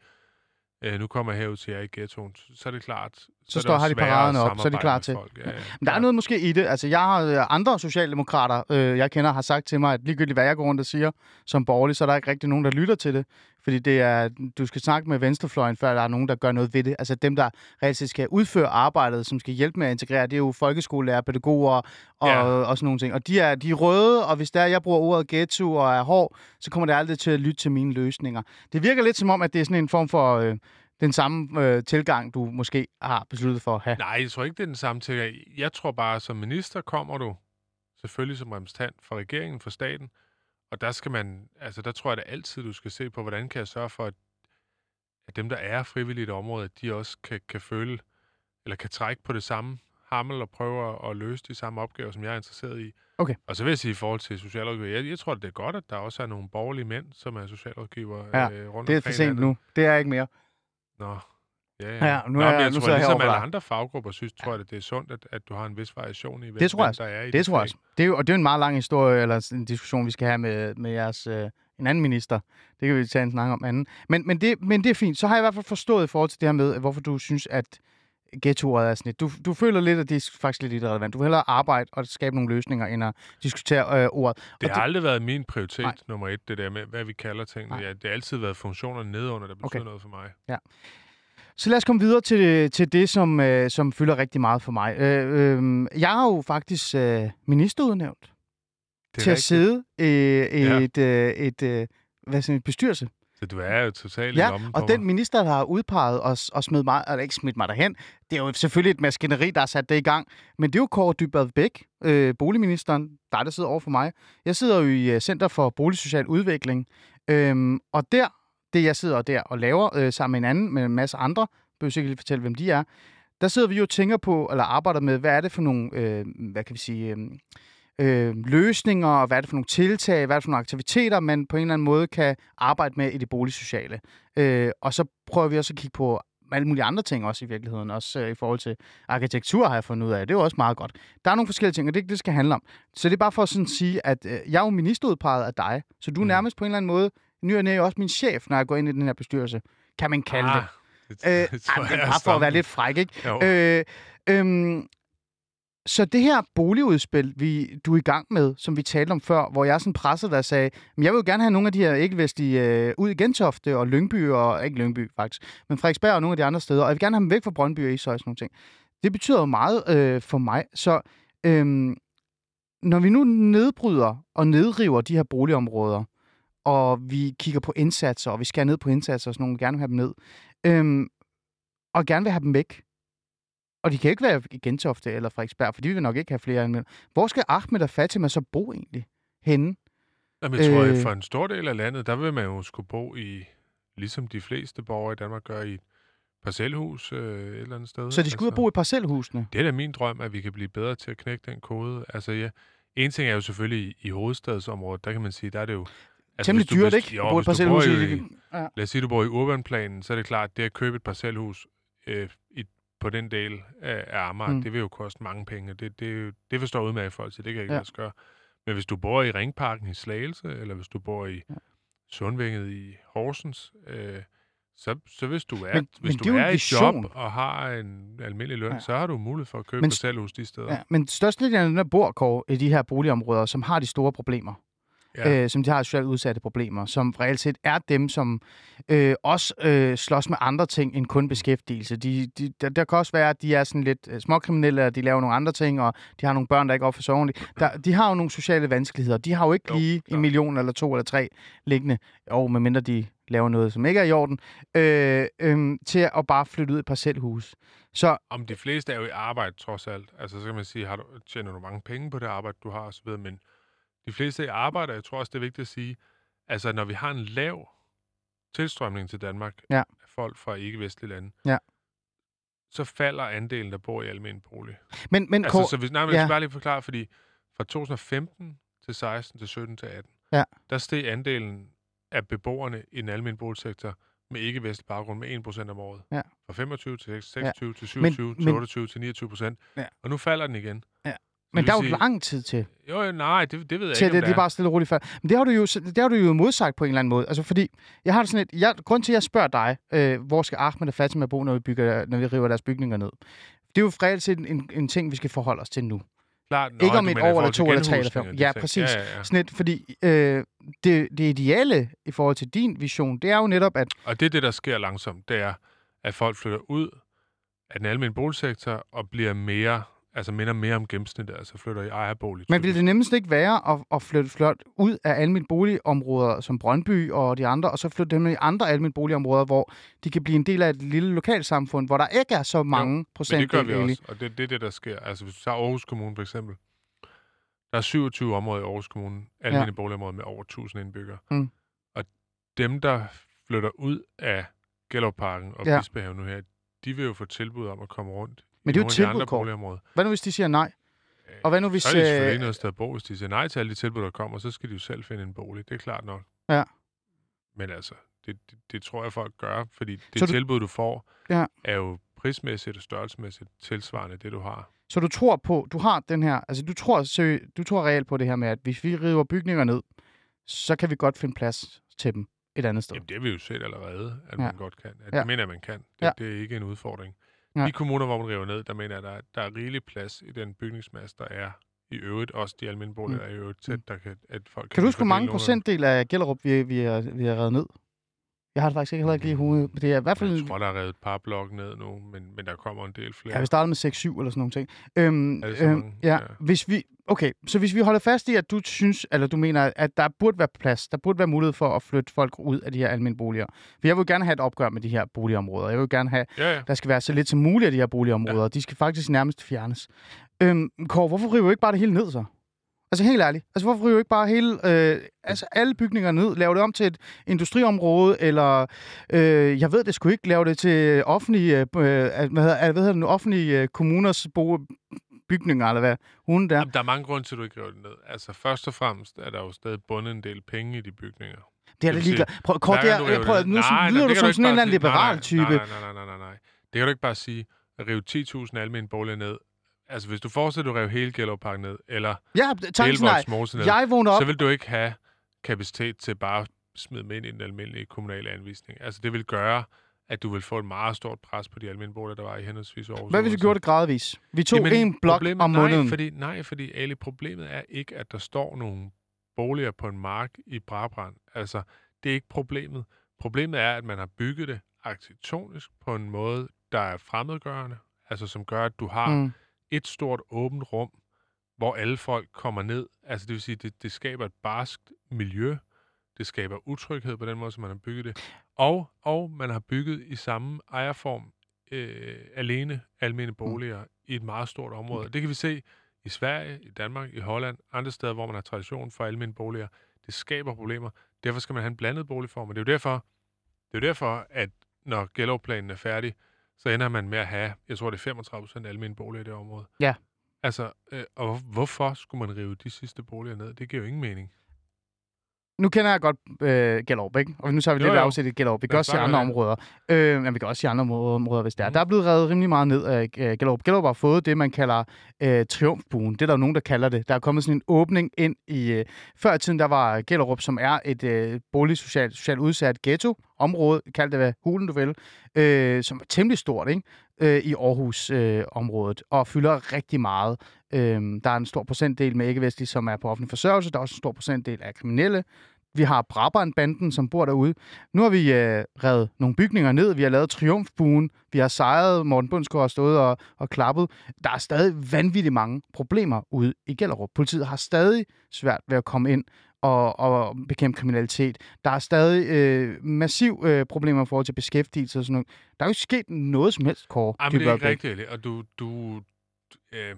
øh, nu kommer jeg herud til jer i ghettoen, så er det klart, så, det står- har de paraderne op, så er de klar til. Folk. Ja, ja, Men der er noget måske i det. Altså, jeg har øh, andre socialdemokrater, øh, jeg kender, har sagt til mig, at ligegyldigt hvad jeg går rundt og siger som borgerlig, så er der ikke rigtig nogen, der lytter til det. Fordi det er, du skal snakke med venstrefløjen, før der er nogen, der gør noget ved det. Altså dem, der reelt skal udføre arbejdet, som skal hjælpe med at integrere, det er jo folkeskolelærer, pædagoger og, Ja. og sådan nogle ting. Og de er, de er røde, og hvis der er, jeg bruger ordet ghetto og er hård, så kommer det aldrig til at lytte til mine løsninger. Det virker lidt som om, at det er sådan en form for øh, den samme øh, tilgang, du måske har besluttet for at have. Nej, jeg tror ikke, det er den samme ting. Jeg tror bare, som minister kommer du selvfølgelig som repræsentant for regeringen, for staten, og der skal man, altså der tror jeg det altid, du skal se på, hvordan kan jeg sørge for, at, at dem, der er frivillige i et område, at de også kan, kan føle, eller kan trække på det samme hammel og prøve at, løse de samme opgaver, som jeg er interesseret i. Okay. Og så vil jeg sige i forhold til socialrådgiver, jeg, jeg tror, det er godt, at der også er nogle borgerlige mænd, som er socialrådgiver Ja, øh, rundt Det er for sent nu. Det er ikke mere. Nå. Ja, Ja, ja. nu Nå, er jeg- nu tror, jeg ligesom alle andre faggrupper, synes, tror jeg, at det er sundt, at, at du har en vis variation i, hvem, Det tror jeg der er i Det dit tror jeg også. Det er jo, og det er en meget lang historie, eller en diskussion, vi skal have med, med jeres, øh, en anden minister. Det kan vi tage en snak om anden. Men, men, det, men det er fint. Så har jeg i hvert fald forstået i forhold til det her med, hvorfor du synes, at ghettoet er sådan lidt. Du, du føler lidt, at det er faktisk lidt irrelevant. Du vil hellere arbejde og skabe nogle løsninger, end at diskutere øh, ordet. Det og har aldrig været min prioritet Nej. Nummer et, det der med, hvad vi kalder tingene. Ja, det har altid været funktionerne nedenunder, der betyder Okay. noget for mig. Så lad os komme videre til, til det, som, øh, som fylder rigtig meget for mig. Øh, øh, jeg har jo faktisk øh, ministerudnævnt er til at rigtigt. sidde i, i Ja. et, øh, et, øh, hvad sådan, et bestyrelse. Så du er jo totalt i Ja, lommen og den mig. minister, der har udpeget os og smidt mig, eller ikke smidt mig derhen, det er jo selvfølgelig et maskineri, der har sat det i gang. Men det er jo Kåre Dybvad Bæk, øh, boligministeren, der, der sidder over for mig. Jeg sidder jo i øh, Center for Boligsocial Udvikling, øhm, og der, det jeg sidder der og laver øh, sammen med en anden, med en masse andre, behøver sikkert lige fortælle, hvem de er, der sidder vi jo og tænker på, eller arbejder med, hvad er det for nogle, øh, hvad kan vi sige, øh, øh, løsninger, og hvad er det for nogle tiltag, hvad er det for nogle aktiviteter, man på en eller anden måde kan arbejde med i det boligsociale. Øh, og så prøver vi også at kigge på alle mulige andre ting også i virkeligheden, også øh, i forhold til arkitektur har jeg fundet ud af. Det er jo også meget godt. Der er nogle forskellige ting, og det ikke det, det skal handle om. Så det er bare for at sådan sige, at øh, jeg er jo ministerudpeget af dig, så du er Mm. nærmest på en eller anden måde, ny og næ, også min chef, når jeg går ind i den her bestyrelse, kan man kalde det. ah, det. Øh, det tror ej, men jeg er bare for at være lidt fræk, ikke? Jo. Øh, øhm, så det her boligudspil, vi, du er i gang med, som vi talte om før, hvor jeg sådan pressede dig og sagde, men jeg vil jo gerne have nogle af de her ikke-vestlige øh, ud i Gentofte og Lyngby, og ikke Lyngby faktisk, men Frederiksberg og nogle af de andre steder, og jeg vil gerne have dem væk fra Brøndby og Ishøj og sådan nogle ting. Det betyder jo meget øh, for mig, så øhm, når vi nu nedbryder og nedriver de her boligområder, og vi kigger på indsatser, og vi skærer ned på indsatser, og sådan nogle, gerne vil have dem ned, øhm, og gerne vil have dem væk, og de kan ikke være i Gentofte eller Frederiksberg, for de vil nok ikke have flere end Hvor skal Ahmed og Fatima så bo egentlig? Henne? Jamen, jeg tror, øh, at for en stor del af landet, der vil man jo skulle bo i, ligesom de fleste borgere i Danmark gør, i et parcelhus øh, et eller andet sted. Så de skal ud og bo i parcelhusene? Det er da min drøm, at vi kan blive bedre til at knække den kode. Altså, ja, en ting er jo selvfølgelig i hovedstadsområdet, der kan man sige, der er det jo... Altså, Temmelig du- dyrt, ikke? Jo, at bo et parcelhus. i, i- Ja. lad os sige, du bor i urbanplanen, så er det klart, det at købe et parcelhus øh, i, på den del af, af Amager, Mm. det vil jo koste mange penge. Det, det, det forstår ud med folk til, det kan jeg ikke Ja. gøre. Men hvis du bor i Ringparken i Slagelse, eller hvis du bor i Ja. Sundvænget i Horsens, øh, så, så hvis du er, Men- men, men hvis det du er er i job og har en almindelig løn, Ja. så har du mulighed for at købe Men parcelhus de steder. Ja, men størstedelen af dem, der bor Kåre, i de her boligområder, som har de store problemer, Ja. øh, som de har socialt udsatte problemer, som reelt set er dem, som øh, også øh, slås med andre ting end kun beskæftigelse. De, de, der, der kan også være, at de er sådan lidt øh, småkriminelle, og de laver nogle andre ting, og de har nogle børn, der ikke opfører sig ordentligt. Der, de har jo nogle sociale vanskeligheder. De har jo ikke Jo, lige klart. en million eller to eller tre liggende, og medmindre de laver noget, som ikke er i orden, øh, øh, til at bare flytte ud i et parcelhus. Så Om de fleste er jo i arbejde, trods alt. Altså, så kan man sige, har du, tjener du mange penge på det arbejde, du har, osv., men de fleste er i arbejde, og jeg tror også, det er vigtigt at sige, altså, når vi har en lav tilstrømning til Danmark Ja. af folk fra ikke-vestlige lande, Ja. så falder andelen, der bor i almen bolig. Men, men Altså, Kåre- så hvis, nej, men jeg ja. skal bare lige forklare, fordi fra 2015 til 16 til 17 til 18, Ja. der steg andelen af beboerne i den almindelige boligsektor med ikke-vestlig baggrund med 1% om året. Ja. Fra 25 til 26 til Men- 27 til men- 28 til 29 procent. Ja. Og nu falder den igen. Ja. Men det der er jo sige- lang tid til. Jo, jo, nej, det, det ved jeg til ikke, det, om det er bare stille og roligt før. Men det har du jo, det har du jo modsagt på en eller anden måde. Altså fordi, jeg har det sådan et, jeg, grund til, at jeg spørger dig, øh, hvor skal Ahmed og Fatima bo, når vi, bygger, når vi river deres bygninger ned? Det er jo reelt set en, en ting, vi skal forholde os til nu. Klart, ikke om et år eller to eller tre eller fem. Ja, præcis. Ja, ja, ja. Sådan et, fordi øh, det, det ideelle i forhold til din vision, det er jo netop, at Og det er det, der sker langsomt. Det er, at folk flytter ud af den almindelige boligsektor og bliver mere, altså minder mere om gennemsnittet, altså flytter i ejerbolig. Men vil det nemmest ikke være at, at flytte flot ud af almindelige boligområder som Brøndby og de andre, og så flytte dem i andre almindelige boligområder, hvor de kan blive en del af et lille lokalsamfund, hvor der ikke er så mange Men procent det gør vi egentlig. også, og det, det er det, der sker. Altså, hvis du tager Aarhus Kommune for eksempel, der er 27 områder i Aarhus Kommune, almindelige ja. boligområder med over 1000 indbyggere. Mm. Og dem, der flytter ud af Gellerparken og ja. Bispehaven nu her, de vil jo få tilbud om at komme rundt Men det er jo tilbud, Kåre. Hvad nu, hvis de siger nej? Og hvad nu, hvis... Så er de selvfølgelig øh, ikke noget sted at bo. Hvis de siger nej til alle de tilbud, der kommer, så skal de jo selv finde en bolig. Det er klart nok. Ja. Men altså, det, det, det tror jeg, folk gør, fordi det Så du- tilbud, du får, Ja. er jo prismæssigt og størrelsesmæssigt tilsvarende det, du har. Så du tror på, du har den her, altså du tror, sø, du tror reelt på det her med, at hvis vi river bygninger ned, så kan vi godt finde plads til dem et andet sted. Jamen, det har vi jo set allerede, at Ja. man godt kan. At Ja. Det mener man kan. Det, ja. det er ikke en udfordring. Ja. De kommuner, hvor man river ned, der mener jeg, der, der er rigelig plads i den bygningsmasse, der er i øvrigt. Også de almindelige boliger Mm. er i øvrigt tæt, der kan, at folk Kan du huske, hvor mange procentdel af Gellerup, vi, vi, er, vi er reddet ned? Jeg har det faktisk ikke heller ikke lige i hovedet. men Det er i hvert fald... Jeg tror, der er revet et par blokke ned nu, men, men der kommer en del flere. Ja, vi startede med 6-7 eller sådan nogle ting. Øhm, øhm, ja, Ja. hvis vi, okay, så hvis vi holder fast i, at du synes, eller du mener, at der burde være plads, der burde være mulighed for at flytte folk ud af de her almindelige boliger. For jeg vil jo gerne have et opgør med de her boligområder. Jeg vil gerne have, Ja, ja. der skal være så lidt som muligt af de her boligområder. Ja. De skal faktisk nærmest fjernes. Øhm, Kåre, hvorfor river vi ikke bare det hele ned så? Altså helt ærligt. Altså hvorfor vi ikke bare hele, øh, altså alle bygninger ned, laver det om til et industriområde, eller øh, jeg ved det sgu ikke, lave det til offentlige, øh, hvad hedder, hvad hedder det nu, offentlige øh, kommuners bo, bygninger, eller hvad hun der. Jamen, der er mange grunde til, at du ikke river det ned. Altså, først og fremmest er der jo stadig bundet en del penge i de bygninger. Det er det ligeglad. Prøv, Kåre, Hver det gang du er, river prøv, nu Nej, lyder du som sådan en eller anden liberal type. Nej, nej, nej, nej, nej. Det kan du ikke bare sige, rive 10.000 almindelige boliger ned. Altså, hvis du fortsætter, at rive hele Gellerparken ned, eller Ja, hele ned, jeg vågner op, så vil du ikke have kapacitet til bare at smide dem ind i den almindelige kommunale anvisning. Altså, det vil gøre, at du vil få et meget stort pres på de almindelige boliger, der var i henholdsvis Aarhus. hvad hvis vi gjorde det gradvis? Vi tog Jamen, en blok om måneden. Nej, fordi, nej, fordi Ali, problemet er ikke, at der står nogle boliger på en mark i Brabrand. Altså, det er ikke problemet. Problemet er, at man har bygget det arkitektonisk på en måde, der er fremmedgørende. Altså, som gør, at du har mm. Mm. et stort åbent rum, hvor alle folk kommer ned. Altså, det vil sige, det, det skaber et barskt miljø. Det skaber utryghed på den måde, som man har bygget det. Og, og man har bygget i samme ejerform øh, alene almene boliger mm. i et meget stort område. Det kan vi se i Sverige, i Danmark, i Holland, andre steder, hvor man har tradition for almene boliger. Det skaber problemer. Derfor skal man have en blandet boligform. Og det er jo derfor, det er jo derfor at når Gellerup-planen er færdig, så ender man med at have, jeg tror, det er 35 procent almene boliger i det område. Ja. Altså, øh, og hvorfor skulle man rive de sidste boliger ned? Det giver jo ingen mening. Nu kender jeg godt øh, Gellerup, ikke? Og nu tager vi Jo, lidt jo. afsæt i Gellerup. Vi kan også se andre områder. Øh, men vi kan også se andre områder, hvis det er. Mhm. Der er blevet revet rimelig meget ned af øh, Gellerup. Gellerup har fået det, man kalder øh, triumfbuen. Det er der jo nogen, der kalder det. Der er kommet sådan en åbning ind i... Øh, før i tiden, der var Gellerup, som er et øh, boligsocialt socialt udsat ghetto-område. Kald det hvad hulen du vil. Øh, som er temmelig stort, ikke? øh, i Aarhus-området, øh, området, og fylder rigtig meget. Øh, der er en stor procentdel med ikke-vestlige, som er på offentlig forsørgelse. Der er også en stor procentdel af kriminelle. Vi har Brabrand-banden, som bor derude. Nu har vi øh, revet nogle bygninger ned. Vi har lavet Triumfbuen. Vi har sejret. Morten Bundsgaard har stået og, og klappet. Der er stadig vanvittigt mange problemer ude i Gellerup. Politiet har stadig svært ved at komme ind og, og bekæmpe kriminalitet. Der er stadig øh, massiv øh, problemer i forhold til beskæftigelse og sådan noget. Der er jo sket noget som helst, Kåre. Jamen, det er ikke rigtigt, og du... du øh,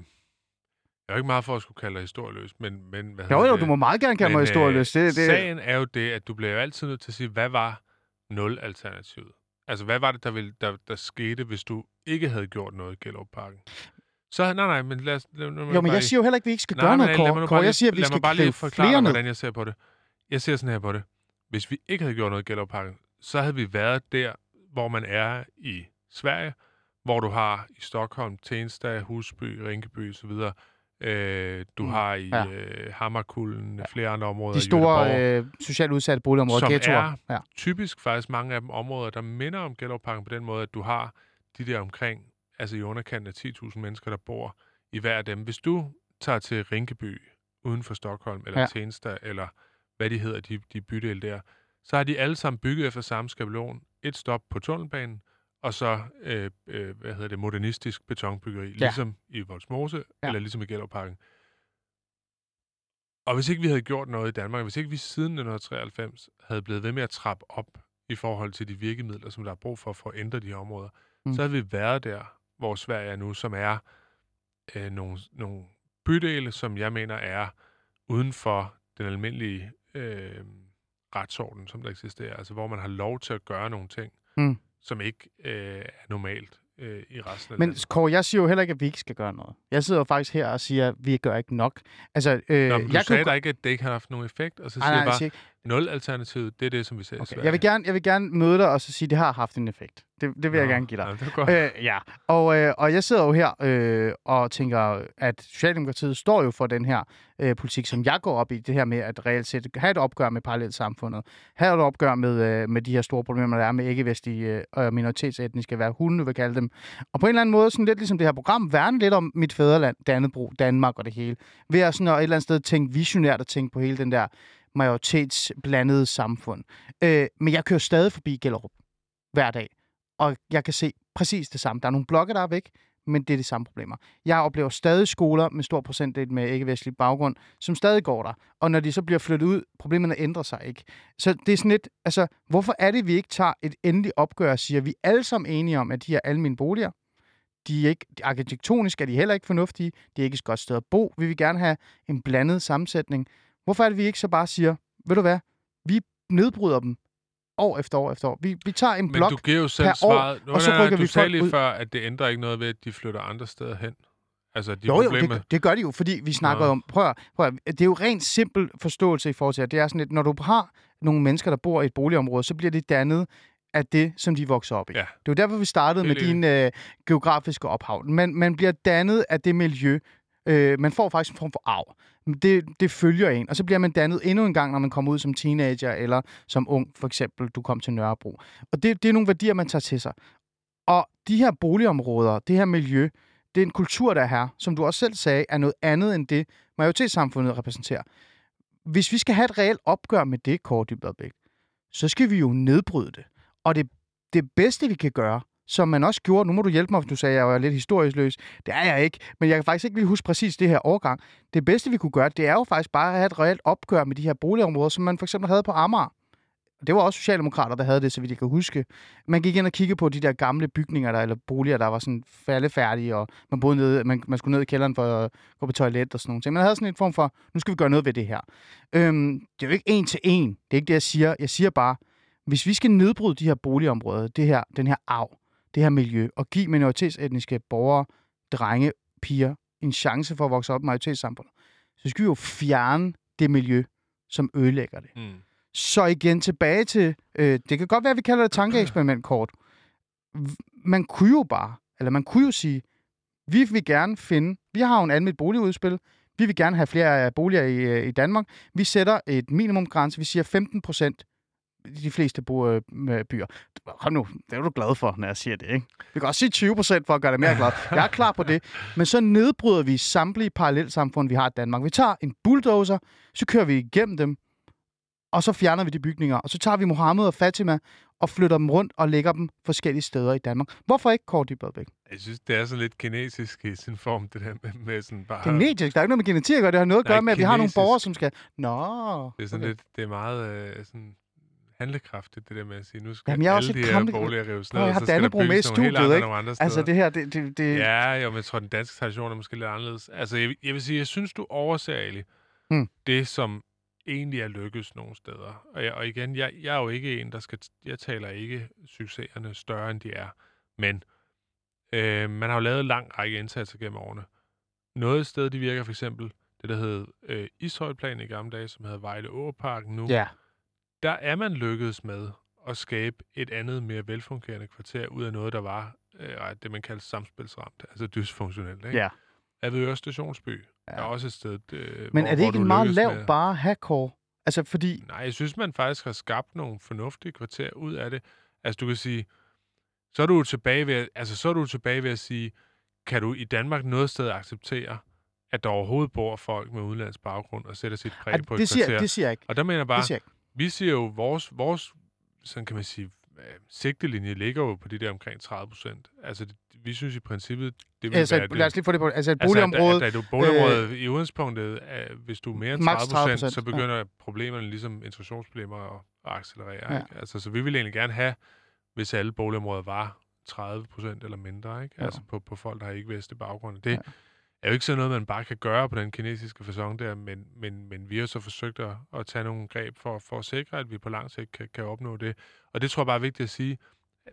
jeg er jo ikke meget for at skulle kalde dig historieløs, men... men hvad jo, jo, det? du må meget gerne kalde men, mig historieløs. Det, det... Sagen er jo det, at du bliver jo altid nødt til at sige, hvad var nul-alternativet? Altså, hvad var det, der, ville, der, der skete, hvis du ikke havde gjort noget i Gellerup-parken? Så, nej, nej, men lad os... Lad, lad jo, men jeg siger jo heller ikke, at vi ikke skal nej, gøre nej, noget, Kåre. Kåre, jeg siger, at vi lad skal mig bare lige forklare dig, hvordan jeg ser på det. Jeg ser sådan her på det. Hvis vi ikke havde gjort noget i Gellerup-parken, så havde vi været der, hvor man er i Sverige, hvor du har i Stockholm, Tensta, Husby, Rinkeby osv., Øh, du Mm, har i ja. øh, Hammerkulden, ja. flere andre områder De store øh, socialt udsatte boligområder, Som ghettoer. er- Ja. typisk faktisk mange af dem områder, der minder om Gellerup-parken på den måde, at du har de der omkring, altså i underkanten af 10.000 mennesker, der bor i hver af dem. Hvis du tager til Rinkeby uden for Stockholm, eller ja. Tensta, eller hvad de hedder, de, de bydele der, så har de alle sammen bygget efter samme skabelon. Et stop på tunnelbanen, og så, øh, øh, hvad hedder det, modernistisk betonbyggeri, Ja. ligesom i Voldsmose, Ja. eller ligesom i Gellerup-parken. Og hvis ikke vi havde gjort noget i Danmark, hvis ikke vi siden 1993 havde blevet ved med at trappe op i forhold til de virkemidler, som der er brug for for at ændre de her områder, mm. så havde vi været der, hvor Sverige er nu, som er øh, nogle, nogle bydele, som jeg mener er uden for den almindelige øh, retsorden, som der eksisterer. Altså hvor man har lov til at gøre nogle ting, Mm. Som ikke øh, er normalt øh, i resten af Men landet. Kåre, jeg siger jo heller ikke, at vi ikke skal gøre noget. Jeg sidder jo faktisk her og siger, at vi gør ikke nok. Altså, øh, Nå, men du jeg sagde kan... da ikke, at det ikke har haft nogen effekt, og så Nej, siger nej, jeg jeg bare, siger ikke... nul-alternativet, det er det, som vi ser i Okay. Sverige. Jeg vil, gerne, jeg vil gerne møde dig og så sige, at det har haft en effekt. Det, det vil jeg Nå, gerne give dig. Ja, det er godt. Øh, ja, og, øh, og jeg sidder jo her øh, og tænker, at Socialdemokratiet står jo for den her øh, politik, som jeg går op i, det her med at reelt set have et opgør med parallelsamfundet, have et opgør med, øh, med de her store problemer, der er med ikke-vestlige øh, minoritetsetniske, hvad hun vil kalde dem. Og på en eller anden måde, sådan lidt ligesom det her program, værne lidt om mit fædreland, Dannebro, Danmark og det hele. Ved at sådan at et eller andet sted tænke visionært og tænke på hele den der majoritetsblandede samfund. Øh, men jeg kører stadig forbi Gellerup hver dag og jeg kan se præcis det samme. Der er nogle blokke, der er væk, men det er de samme problemer. Jeg oplever stadig skoler med stor procentdel med ikke-vestlig baggrund, som stadig går der. Og når de så bliver flyttet ud, problemerne ændrer sig ikke. Så det er sådan lidt, altså, hvorfor er det, vi ikke tager et endeligt opgør og siger, at vi er alle sammen enige om, at de her almindelige boliger, de er ikke, arkitektonisk er de heller ikke fornuftige, de er ikke et godt sted at bo. Vi vil gerne have en blandet sammensætning. Hvorfor er det, vi ikke så bare siger, ved du hvad, vi nedbryder dem år efter år efter år. Vi, vi tager en Men blok du giver jo selv per år, svaret. Nu, og så nej, nej, rykker du vi folk lige ud. før, at det ændrer ikke noget ved, at de flytter andre steder hen. Altså, de jo, jo, problemer... det, det gør de jo, fordi vi snakker Nå. om... Prøv, at- prøv, at- det er jo rent simpel forståelse i forhold til, at det er sådan lidt, når du har nogle mennesker, der bor i et boligområde, så bliver det dannet af det, som de vokser op i. Ja. Det er jo derfor, vi startede med Helt din øh, geografiske ophav. Man, man bliver dannet af det miljø. Øh, man får faktisk en form for arv. Det, det følger en, og så bliver man dannet endnu en gang, når man kommer ud som teenager eller som ung, for eksempel, du kom til Nørrebro. Og det, det er nogle værdier, man tager til sig. Og de her boligområder, det her miljø, det er en kultur, der er her, som du også selv sagde, er noget andet end det, majoritetssamfundet repræsenterer. Hvis vi skal have et reelt opgør med det, Kåre Dybadbæk, så skal vi jo nedbryde det. Og det, det bedste, vi kan gøre, som man også gjorde, nu må du hjælpe mig, hvis du sagde, at jeg var lidt historieløs. Det er jeg ikke, men jeg kan faktisk ikke lige huske præcis det her årgang. Det bedste, vi kunne gøre, det er jo faktisk bare at have et reelt opgør med de her boligområder, som man for eksempel havde på Amager. Det var også socialdemokrater, der havde det, så vidt jeg kan huske. Man gik ind og kiggede på de der gamle bygninger, der, eller boliger, der var sådan faldefærdige, og man, boede nede, man, man skulle ned i kælderen for at gå på toilet og sådan nogle ting. Man havde sådan en form for, nu skal vi gøre noget ved det her. Øhm, det er jo ikke en til en. Det er ikke det, jeg siger. Jeg siger bare, hvis vi skal nedbryde de her boligområder, det her, den her arv, det her miljø, og give minoritetsetniske borgere, drenge, piger, en chance for at vokse op i majoritetssamfundet, så skal vi jo fjerne det miljø, som ødelægger det. Mm. Så igen tilbage til, øh, det kan godt være, at vi kalder det tankeeksperiment kort. Man kunne jo bare, eller man kunne jo sige, vi vil gerne finde, vi har jo en almindeligt boligudspil, vi vil gerne have flere boliger i, øh, i Danmark. Vi sætter et minimumgrænse, vi siger 15 procent de fleste bo, øh, med byer. Hold nu, det er du glad for, når jeg siger det, ikke? Vi kan også sige 20 procent for at gøre det mere glad. Jeg er klar på det. Men så nedbryder vi samtlige parallelsamfund, vi har i Danmark. Vi tager en bulldozer, så kører vi igennem dem, og så fjerner vi de bygninger. Og så tager vi Mohammed og Fatima og flytter dem rundt og lægger dem forskellige steder i Danmark. Hvorfor ikke Kåre Dybadbæk? Jeg synes, det er så lidt kinesisk i sin form, det der med, med sådan bare... Genetisk, der er ikke noget med genetik at gøre. Det har noget at gøre med, at vi har nogle kinesisk. borgere, som skal... Nå, Det er sådan okay. lidt, det er meget øh, sådan handlekraftigt, det der med at sige, nu skal Jamen, jeg alle de her boliger rives ned, jeg har så skal der Dannebrog med i studiet, ikke? andre steder. Altså det her, det... det, det... Ja, jo, men jeg tror, den danske tradition er måske lidt anderledes. Altså, jeg, vil- jeg vil sige, jeg synes, du overser, Ali, Hmm. det, som egentlig er lykkes nogle steder. Og, jeg, og igen, jeg, jeg er jo ikke en, der skal... Jeg taler ikke succeserne større, end de er. Men øh, man har jo lavet en lang række indsatser gennem årene. Noget sted, de virker for eksempel, det der hed øh, Ishøjplan i gamle dage, som hedder Vejle Åparken nu. Ja, Der er man lykkedes med at skabe et andet, mere velfungerende kvarter ud af noget, der var øh, det, man kalder samspilsramt, altså dysfunktionelt. Ikke? ja. Avedøre Stationsby ja. Er også et sted, øh, Men hvor, er det ikke en meget lav med- bare Kåre? Altså, fordi... Nej, jeg synes, man faktisk har skabt nogle fornuftige kvarterer ud af det. Altså, du kan sige, så er du tilbage ved, at- altså, så er du tilbage ved at sige, kan du i Danmark noget sted acceptere, at der overhovedet bor folk med udenlandsk baggrund og sætter sit præg Ej, på et det, siger, kvarter? det siger jeg ikke. Og der mener jeg bare, jeg. Vi siger jo, vores, vores sådan kan man sige, øh, sigtelinje ligger jo på de der omkring 30 procent. Altså, det, vi synes i princippet, det vil Altså, være... det, lad os lige få det på. Altså et Altså, boligområde... at, at, at et boligområde øh, i udgangspunktet, er, hvis du er mere end Maks 30 procent, 30%, så begynder ja. problemerne ligesom integrationsproblemer at, at accelerere. Ja. Ikke? Altså, så vi vil egentlig gerne have, hvis alle boligområder var 30 procent eller mindre, ikke? Altså på, på folk, der har ikke vestlig baggrund. Det Ja. Er jo ikke sådan noget, man bare kan gøre på den kinesiske fasong der, men, men, men vi har så forsøgt at, at tage nogle greb for, for at sikre, at vi på lang sigt kan, kan opnå det. Og det tror jeg bare er vigtigt at sige.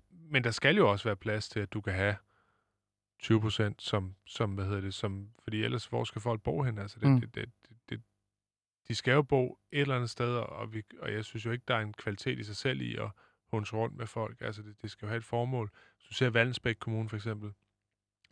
Men der skal jo også være plads til, at du kan have 20 procent, som, som, hvad hedder det, som, fordi ellers, hvor skal folk bo hen? Altså, det, mm. det, det, det, det, de skal jo bo et eller andet sted, og, vi, og jeg synes jo ikke, der er en kvalitet i sig selv i at hunse rundt med folk. Altså, det, det skal jo have et formål. Hvis du ser Vallensbæk Kommune for eksempel,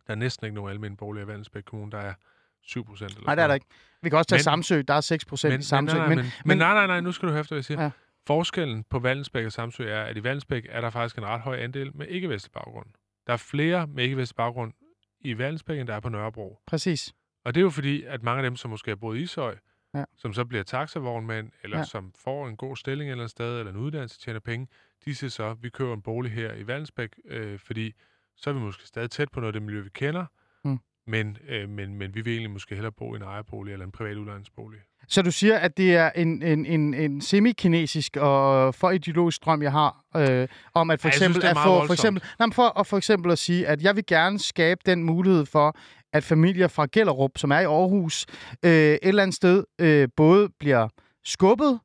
der er næsten ikke nogen almindelige boliger i Vallensbæk Kommune, der er 7 procent. eller Nej, det er der ikke. Vi kan også tage Men- Samsø. Der er 6 procent i men, Samsø. nej, nej, Men, men, men, men- nej, nej, nej, nu skal du høre efter, hvad jeg siger. Ja. Forskellen på Vallensbæk og Samsø er, at i Vallensbæk er der faktisk en ret høj andel med ikke-vestlig baggrund. Der er flere med ikke-vestlig baggrund i Vallensbæk, end der er på Nørrebro. præcis. Og det er jo fordi, at mange af dem, som måske har boet i Ishøj, Ja. som så bliver taxavognmænd, eller Ja. som får en god stilling eller andet sted, eller en uddannelse, tjener penge, de siger så, vi køber en bolig her i Vallensbæk, øh, fordi så er vi måske stadig tæt på noget af det miljø, vi kender, Mm. men, øh, men, men vi vil egentlig måske hellere bo i en ejerbolig eller en privat udlejningsbolig. Så du siger, at det er en, en, en, en semi-kinesisk og for ideologisk drøm, jeg har, øh, om at for synes, eksempel er at få, for eksempel, nej, for, at for eksempel at sige, at jeg vil gerne skabe den mulighed for, at familier fra Gellerup, som er i Aarhus, øh, et eller andet sted øh, både bliver skubbet,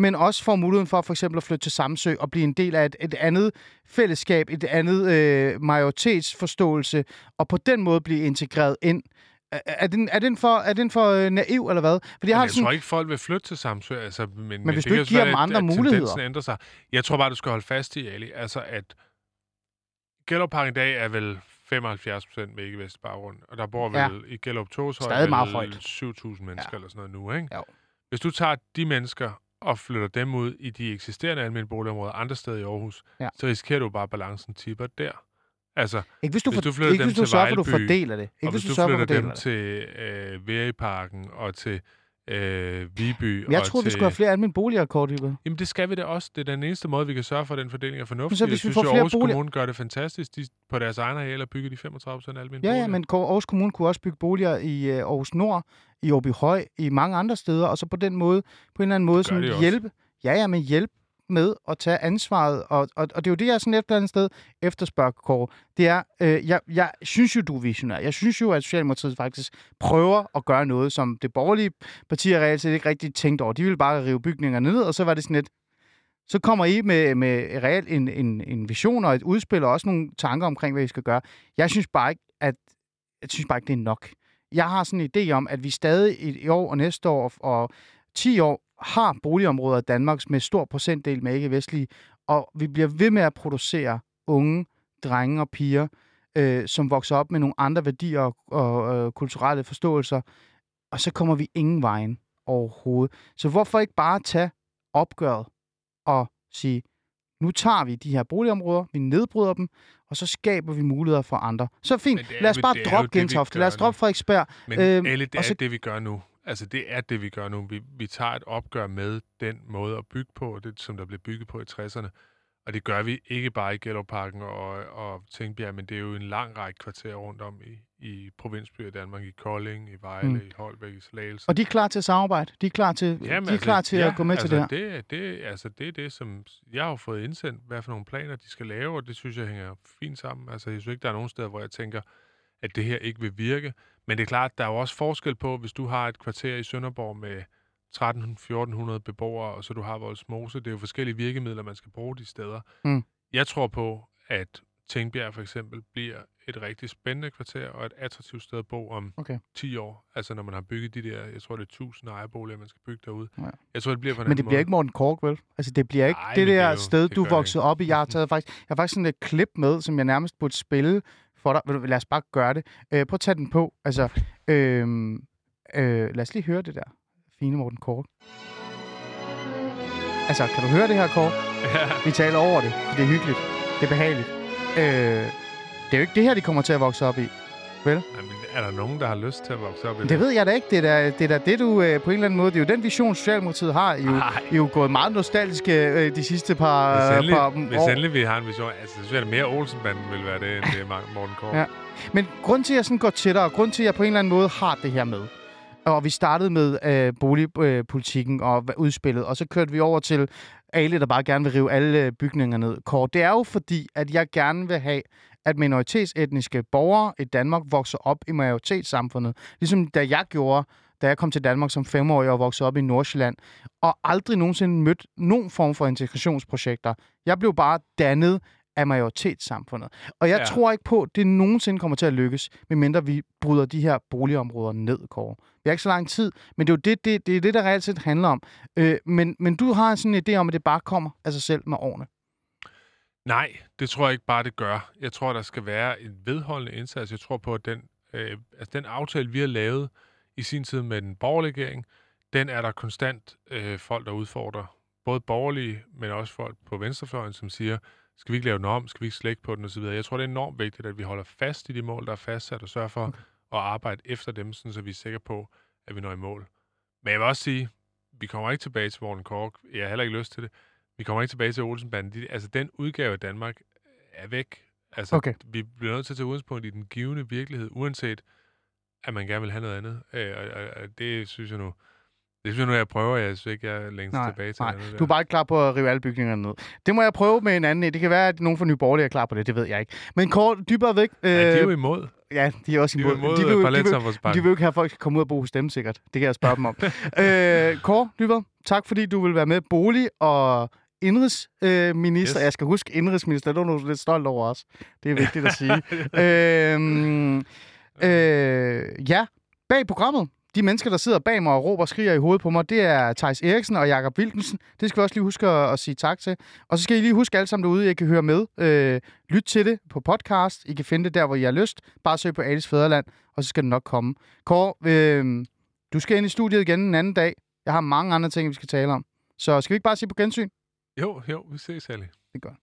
men også får muligheden for for eksempel at flytte til Samsø og blive en del af et, et andet fællesskab, et andet øh, majoritetsforståelse, og på den måde blive integreret ind. Er, den, er den for, er den for øh, naiv, eller hvad? Fordi jeg har jeg sådan, tror ikke, folk vil flytte til Samsø, altså, men, men, hvis det du ikke giver dem at- andre at muligheder. tendensen ændrer sig. Jeg tror bare, du skal holde fast i, Ali, altså at Gellerup Park i dag er vel 75 procent med ikke-vestlig baggrund, og der bor vel Ja. i Gellerup Torshøj Stadig meget vel højt. 7.000 mennesker Ja. eller sådan noget nu, ikke? Jo. Hvis du tager de mennesker og flytter dem ud i de eksisterende almindelige boligområder andre steder i Aarhus, Ja. så risikerer du bare, at balancen tipper der. Altså, Ikke hvis du, Hvis for, du flytter ikke dem hvis du til sørger for, at du fordeler det. Ikke og hvis du for, flytter dem det. til øh, Væriparken og til øh, Viby Men jeg tror, til... vi skulle have flere almindelige boliger, Kort Hyber. Jamen, det skal vi da også. Det er den eneste måde, vi kan sørge for, at den fordeling er fornuftig. så jeg hvis vi synes får jo, flere Aarhus boliger- Kommune gør det fantastisk. De, på deres egen arealer bygger de 35 procent almindelige Ja, boliger. ja, men Aarhus Kommune kunne også bygge boliger i øh, Aarhus Nord, i Åby Høj, i mange andre steder, og så på den måde, på en eller anden måde, sådan hjælpe. Ja, ja, men hjælp med at tage ansvaret, og, og, og det er jo det, jeg sådan et eller andet sted efterspørger, Kåre. Det er, øh, jeg, jeg synes jo, du er visionær. Jeg synes jo, at Socialdemokratiet faktisk prøver at gøre noget, som det borgerlige partier reelt set ikke rigtig tænkte over. De ville bare rive bygninger ned, og så var det sådan et, så kommer I med, med reelt en, en, en vision og et udspil, og også nogle tanker omkring, hvad I skal gøre. Jeg synes bare ikke, at jeg synes bare ikke, det er nok. Jeg har sådan en idé om, at vi stadig i, år og næste år og 10 år har boligområder i Danmark med stor procentdel med ikke-vestlige, og vi bliver ved med at producere unge, drenge og piger, øh, som vokser op med nogle andre værdier og, og øh, kulturelle forståelser, og så kommer vi ingen vejen overhovedet. Så hvorfor ikke bare tage opgøret og sige, nu tager vi de her boligområder, vi nedbryder dem, og så skaber vi muligheder for andre. Så fint, Men det er lad os bare droppe Gentofte, lad os droppe Frederiksberg. Men Øhm, øhm, Elle, det er så- det, vi gør nu. Altså, det er det, vi gør nu. Vi, vi tager et opgør med den måde at bygge på, det, som der blev bygget på i 60'erne. Og det gør vi ikke bare i Gellerparken og, og Tingbjerg, men det er jo en lang række kvarterer rundt om i, i provinsbyer i Danmark, i Kolding, i Vejle, Mm. i Holbæk, i Slagelse. Og de er klar til at samarbejde. De er klar til, de er klar til at gå med altså, til det her. Det, det, altså, det er det, som jeg har fået indsendt, hvad for nogle planer de skal lave, og det synes jeg hænger fint sammen. Altså, jeg synes ikke, der er nogen steder, hvor jeg tænker, at det her ikke vil virke. Men det er klart, der er jo også forskel på, hvis du har et kvarter i Sønderborg med 1300-1400 beboere, og så du har Voldsmose. Det er jo forskellige virkemidler, man skal bruge de steder. Mm. Jeg tror på, at Tingbjerg for eksempel bliver et rigtig spændende kvarter og et attraktivt sted at bo om Okay. 10 år. Altså når man har bygget de der, jeg tror det er 1000 ejerboliger, man skal bygge derude. Ja. Jeg tror, det bliver på en Men det bliver måde. ikke Morten Kork, vel? Altså, det bliver ikke Nej, det det der er jo- sted, det du det voksede op i. Jeg har taget faktisk, jeg har faktisk sådan et klip med, som jeg nærmest burde spille for dig. Lad os bare gøre det. Øh, prøv at tage den på. Altså, øh, øh, lad os lige høre det der. Fine Morten Kork. Altså, kan du høre det her, Kork? Vi taler over det. Det er hyggeligt. Det er behageligt. Øh, det er jo ikke det her, de kommer til at vokse op i. Jamen, er der nogen, der har lyst til at vokse op i Det ved jeg da ikke. Det er da det, er da det du øh, på en eller anden måde... Det er jo den vision, Socialdemokratiet har. I jo, Nej. I er jo gået meget nostalgiske øh, de sidste par, Hvis endelig, par hvis år. endelig vi har en vision, altså så synes jeg, at mere Olsenbanden vil være det, end det er Morten Kåre. Ja. Men grund til, at jeg sådan går tættere, og grund til, at jeg på en eller anden måde har det her med, og vi startede med øh, boligpolitikken og udspillet, og så kørte vi over til alle, der bare gerne vil rive alle øh, bygninger ned. Kort. Det er jo fordi, at jeg gerne vil have, at minoritetsetniske borgere i Danmark vokser op i majoritetssamfundet. Ligesom da jeg gjorde, da jeg kom til Danmark som femårig og voksede op i Nordsjælland, og aldrig nogensinde mødt nogen form for integrationsprojekter. Jeg blev bare dannet af majoritetssamfundet. Og jeg ja. Tror ikke på, at det nogensinde kommer til at lykkes, medmindre vi bryder de her boligområder ned, Kåre. Vi har ikke så lang tid, men det er jo det, det, det, er det der reelt set handler om. Øh, men, men du har sådan en idé om, at det bare kommer af sig selv med årene. Nej, det tror jeg ikke bare, det gør. Jeg tror, der skal være en vedholdende indsats. Jeg tror på, at den, øh, altså den aftale, vi har lavet i sin tid med den borgerlige regering, den er der konstant øh, folk, der udfordrer. Både borgerlige, men også folk på venstrefløjen, som siger, skal vi ikke lave den om, skal vi ikke slække på den osv. Jeg tror, det er enormt vigtigt, at vi holder fast i de mål, der er fastsat, og sørger for okay. at arbejde efter dem, sådan, så vi er sikre på, at vi når i mål. Men jeg vil også sige, vi kommer ikke tilbage til Morten Kork. Jeg har heller ikke lyst til det. Vi kommer ikke tilbage til Olsenbanden. De, altså, den udgave af Danmark er væk. Altså, Okay. vi bliver nødt til at tage udgangspunkt i den givende virkelighed, uanset at man gerne vil have noget andet. Øh, og, og, og, det synes jeg nu, det synes jeg nu, jeg prøver. Jeg synes ikke, jeg er længst Nej, tilbage til nej. noget. Du er bare ikke klar på at rive alle bygningerne ned. Det må jeg prøve med en anden. Det kan være, at nogen fra Nye Borgerlige er klar på det. Det ved jeg ikke. Men kort, dybere væk. Øh, Ja, de er jo imod. ja, de er også De er jo imod. imod de, vil, jo- de, vil, de vil jo ikke have, at folk skal komme ud og bo hos dem, sikkert. Det kan jeg spørge dem om. øh, Kåre Dybere, tak fordi du vil være med. Bolig og indrigsminister. Øh. Yes. Jeg skal huske indrigsminister. Det er du lidt stolt over os. Det er vigtigt at sige. øh, øh, ja, bag programmet. De mennesker, der sidder bag mig og råber og skriger i hovedet på mig, det er Thijs Eriksen og Jakob Wilkensen. Det skal vi også lige huske at, at sige tak til. Og så skal I lige huske alle sammen derude, at I kan høre med. Øh, lyt til det på podcast. I kan finde det der, hvor I har lyst. Bare søg på Alice Fæderland, og så skal det nok komme. Kåre, øh, du skal ind i studiet igen en anden dag. Jeg har mange andre ting, vi skal tale om. Så skal vi ikke bare sige på gensyn? Jo, jo, vi ses, Ali. Det gør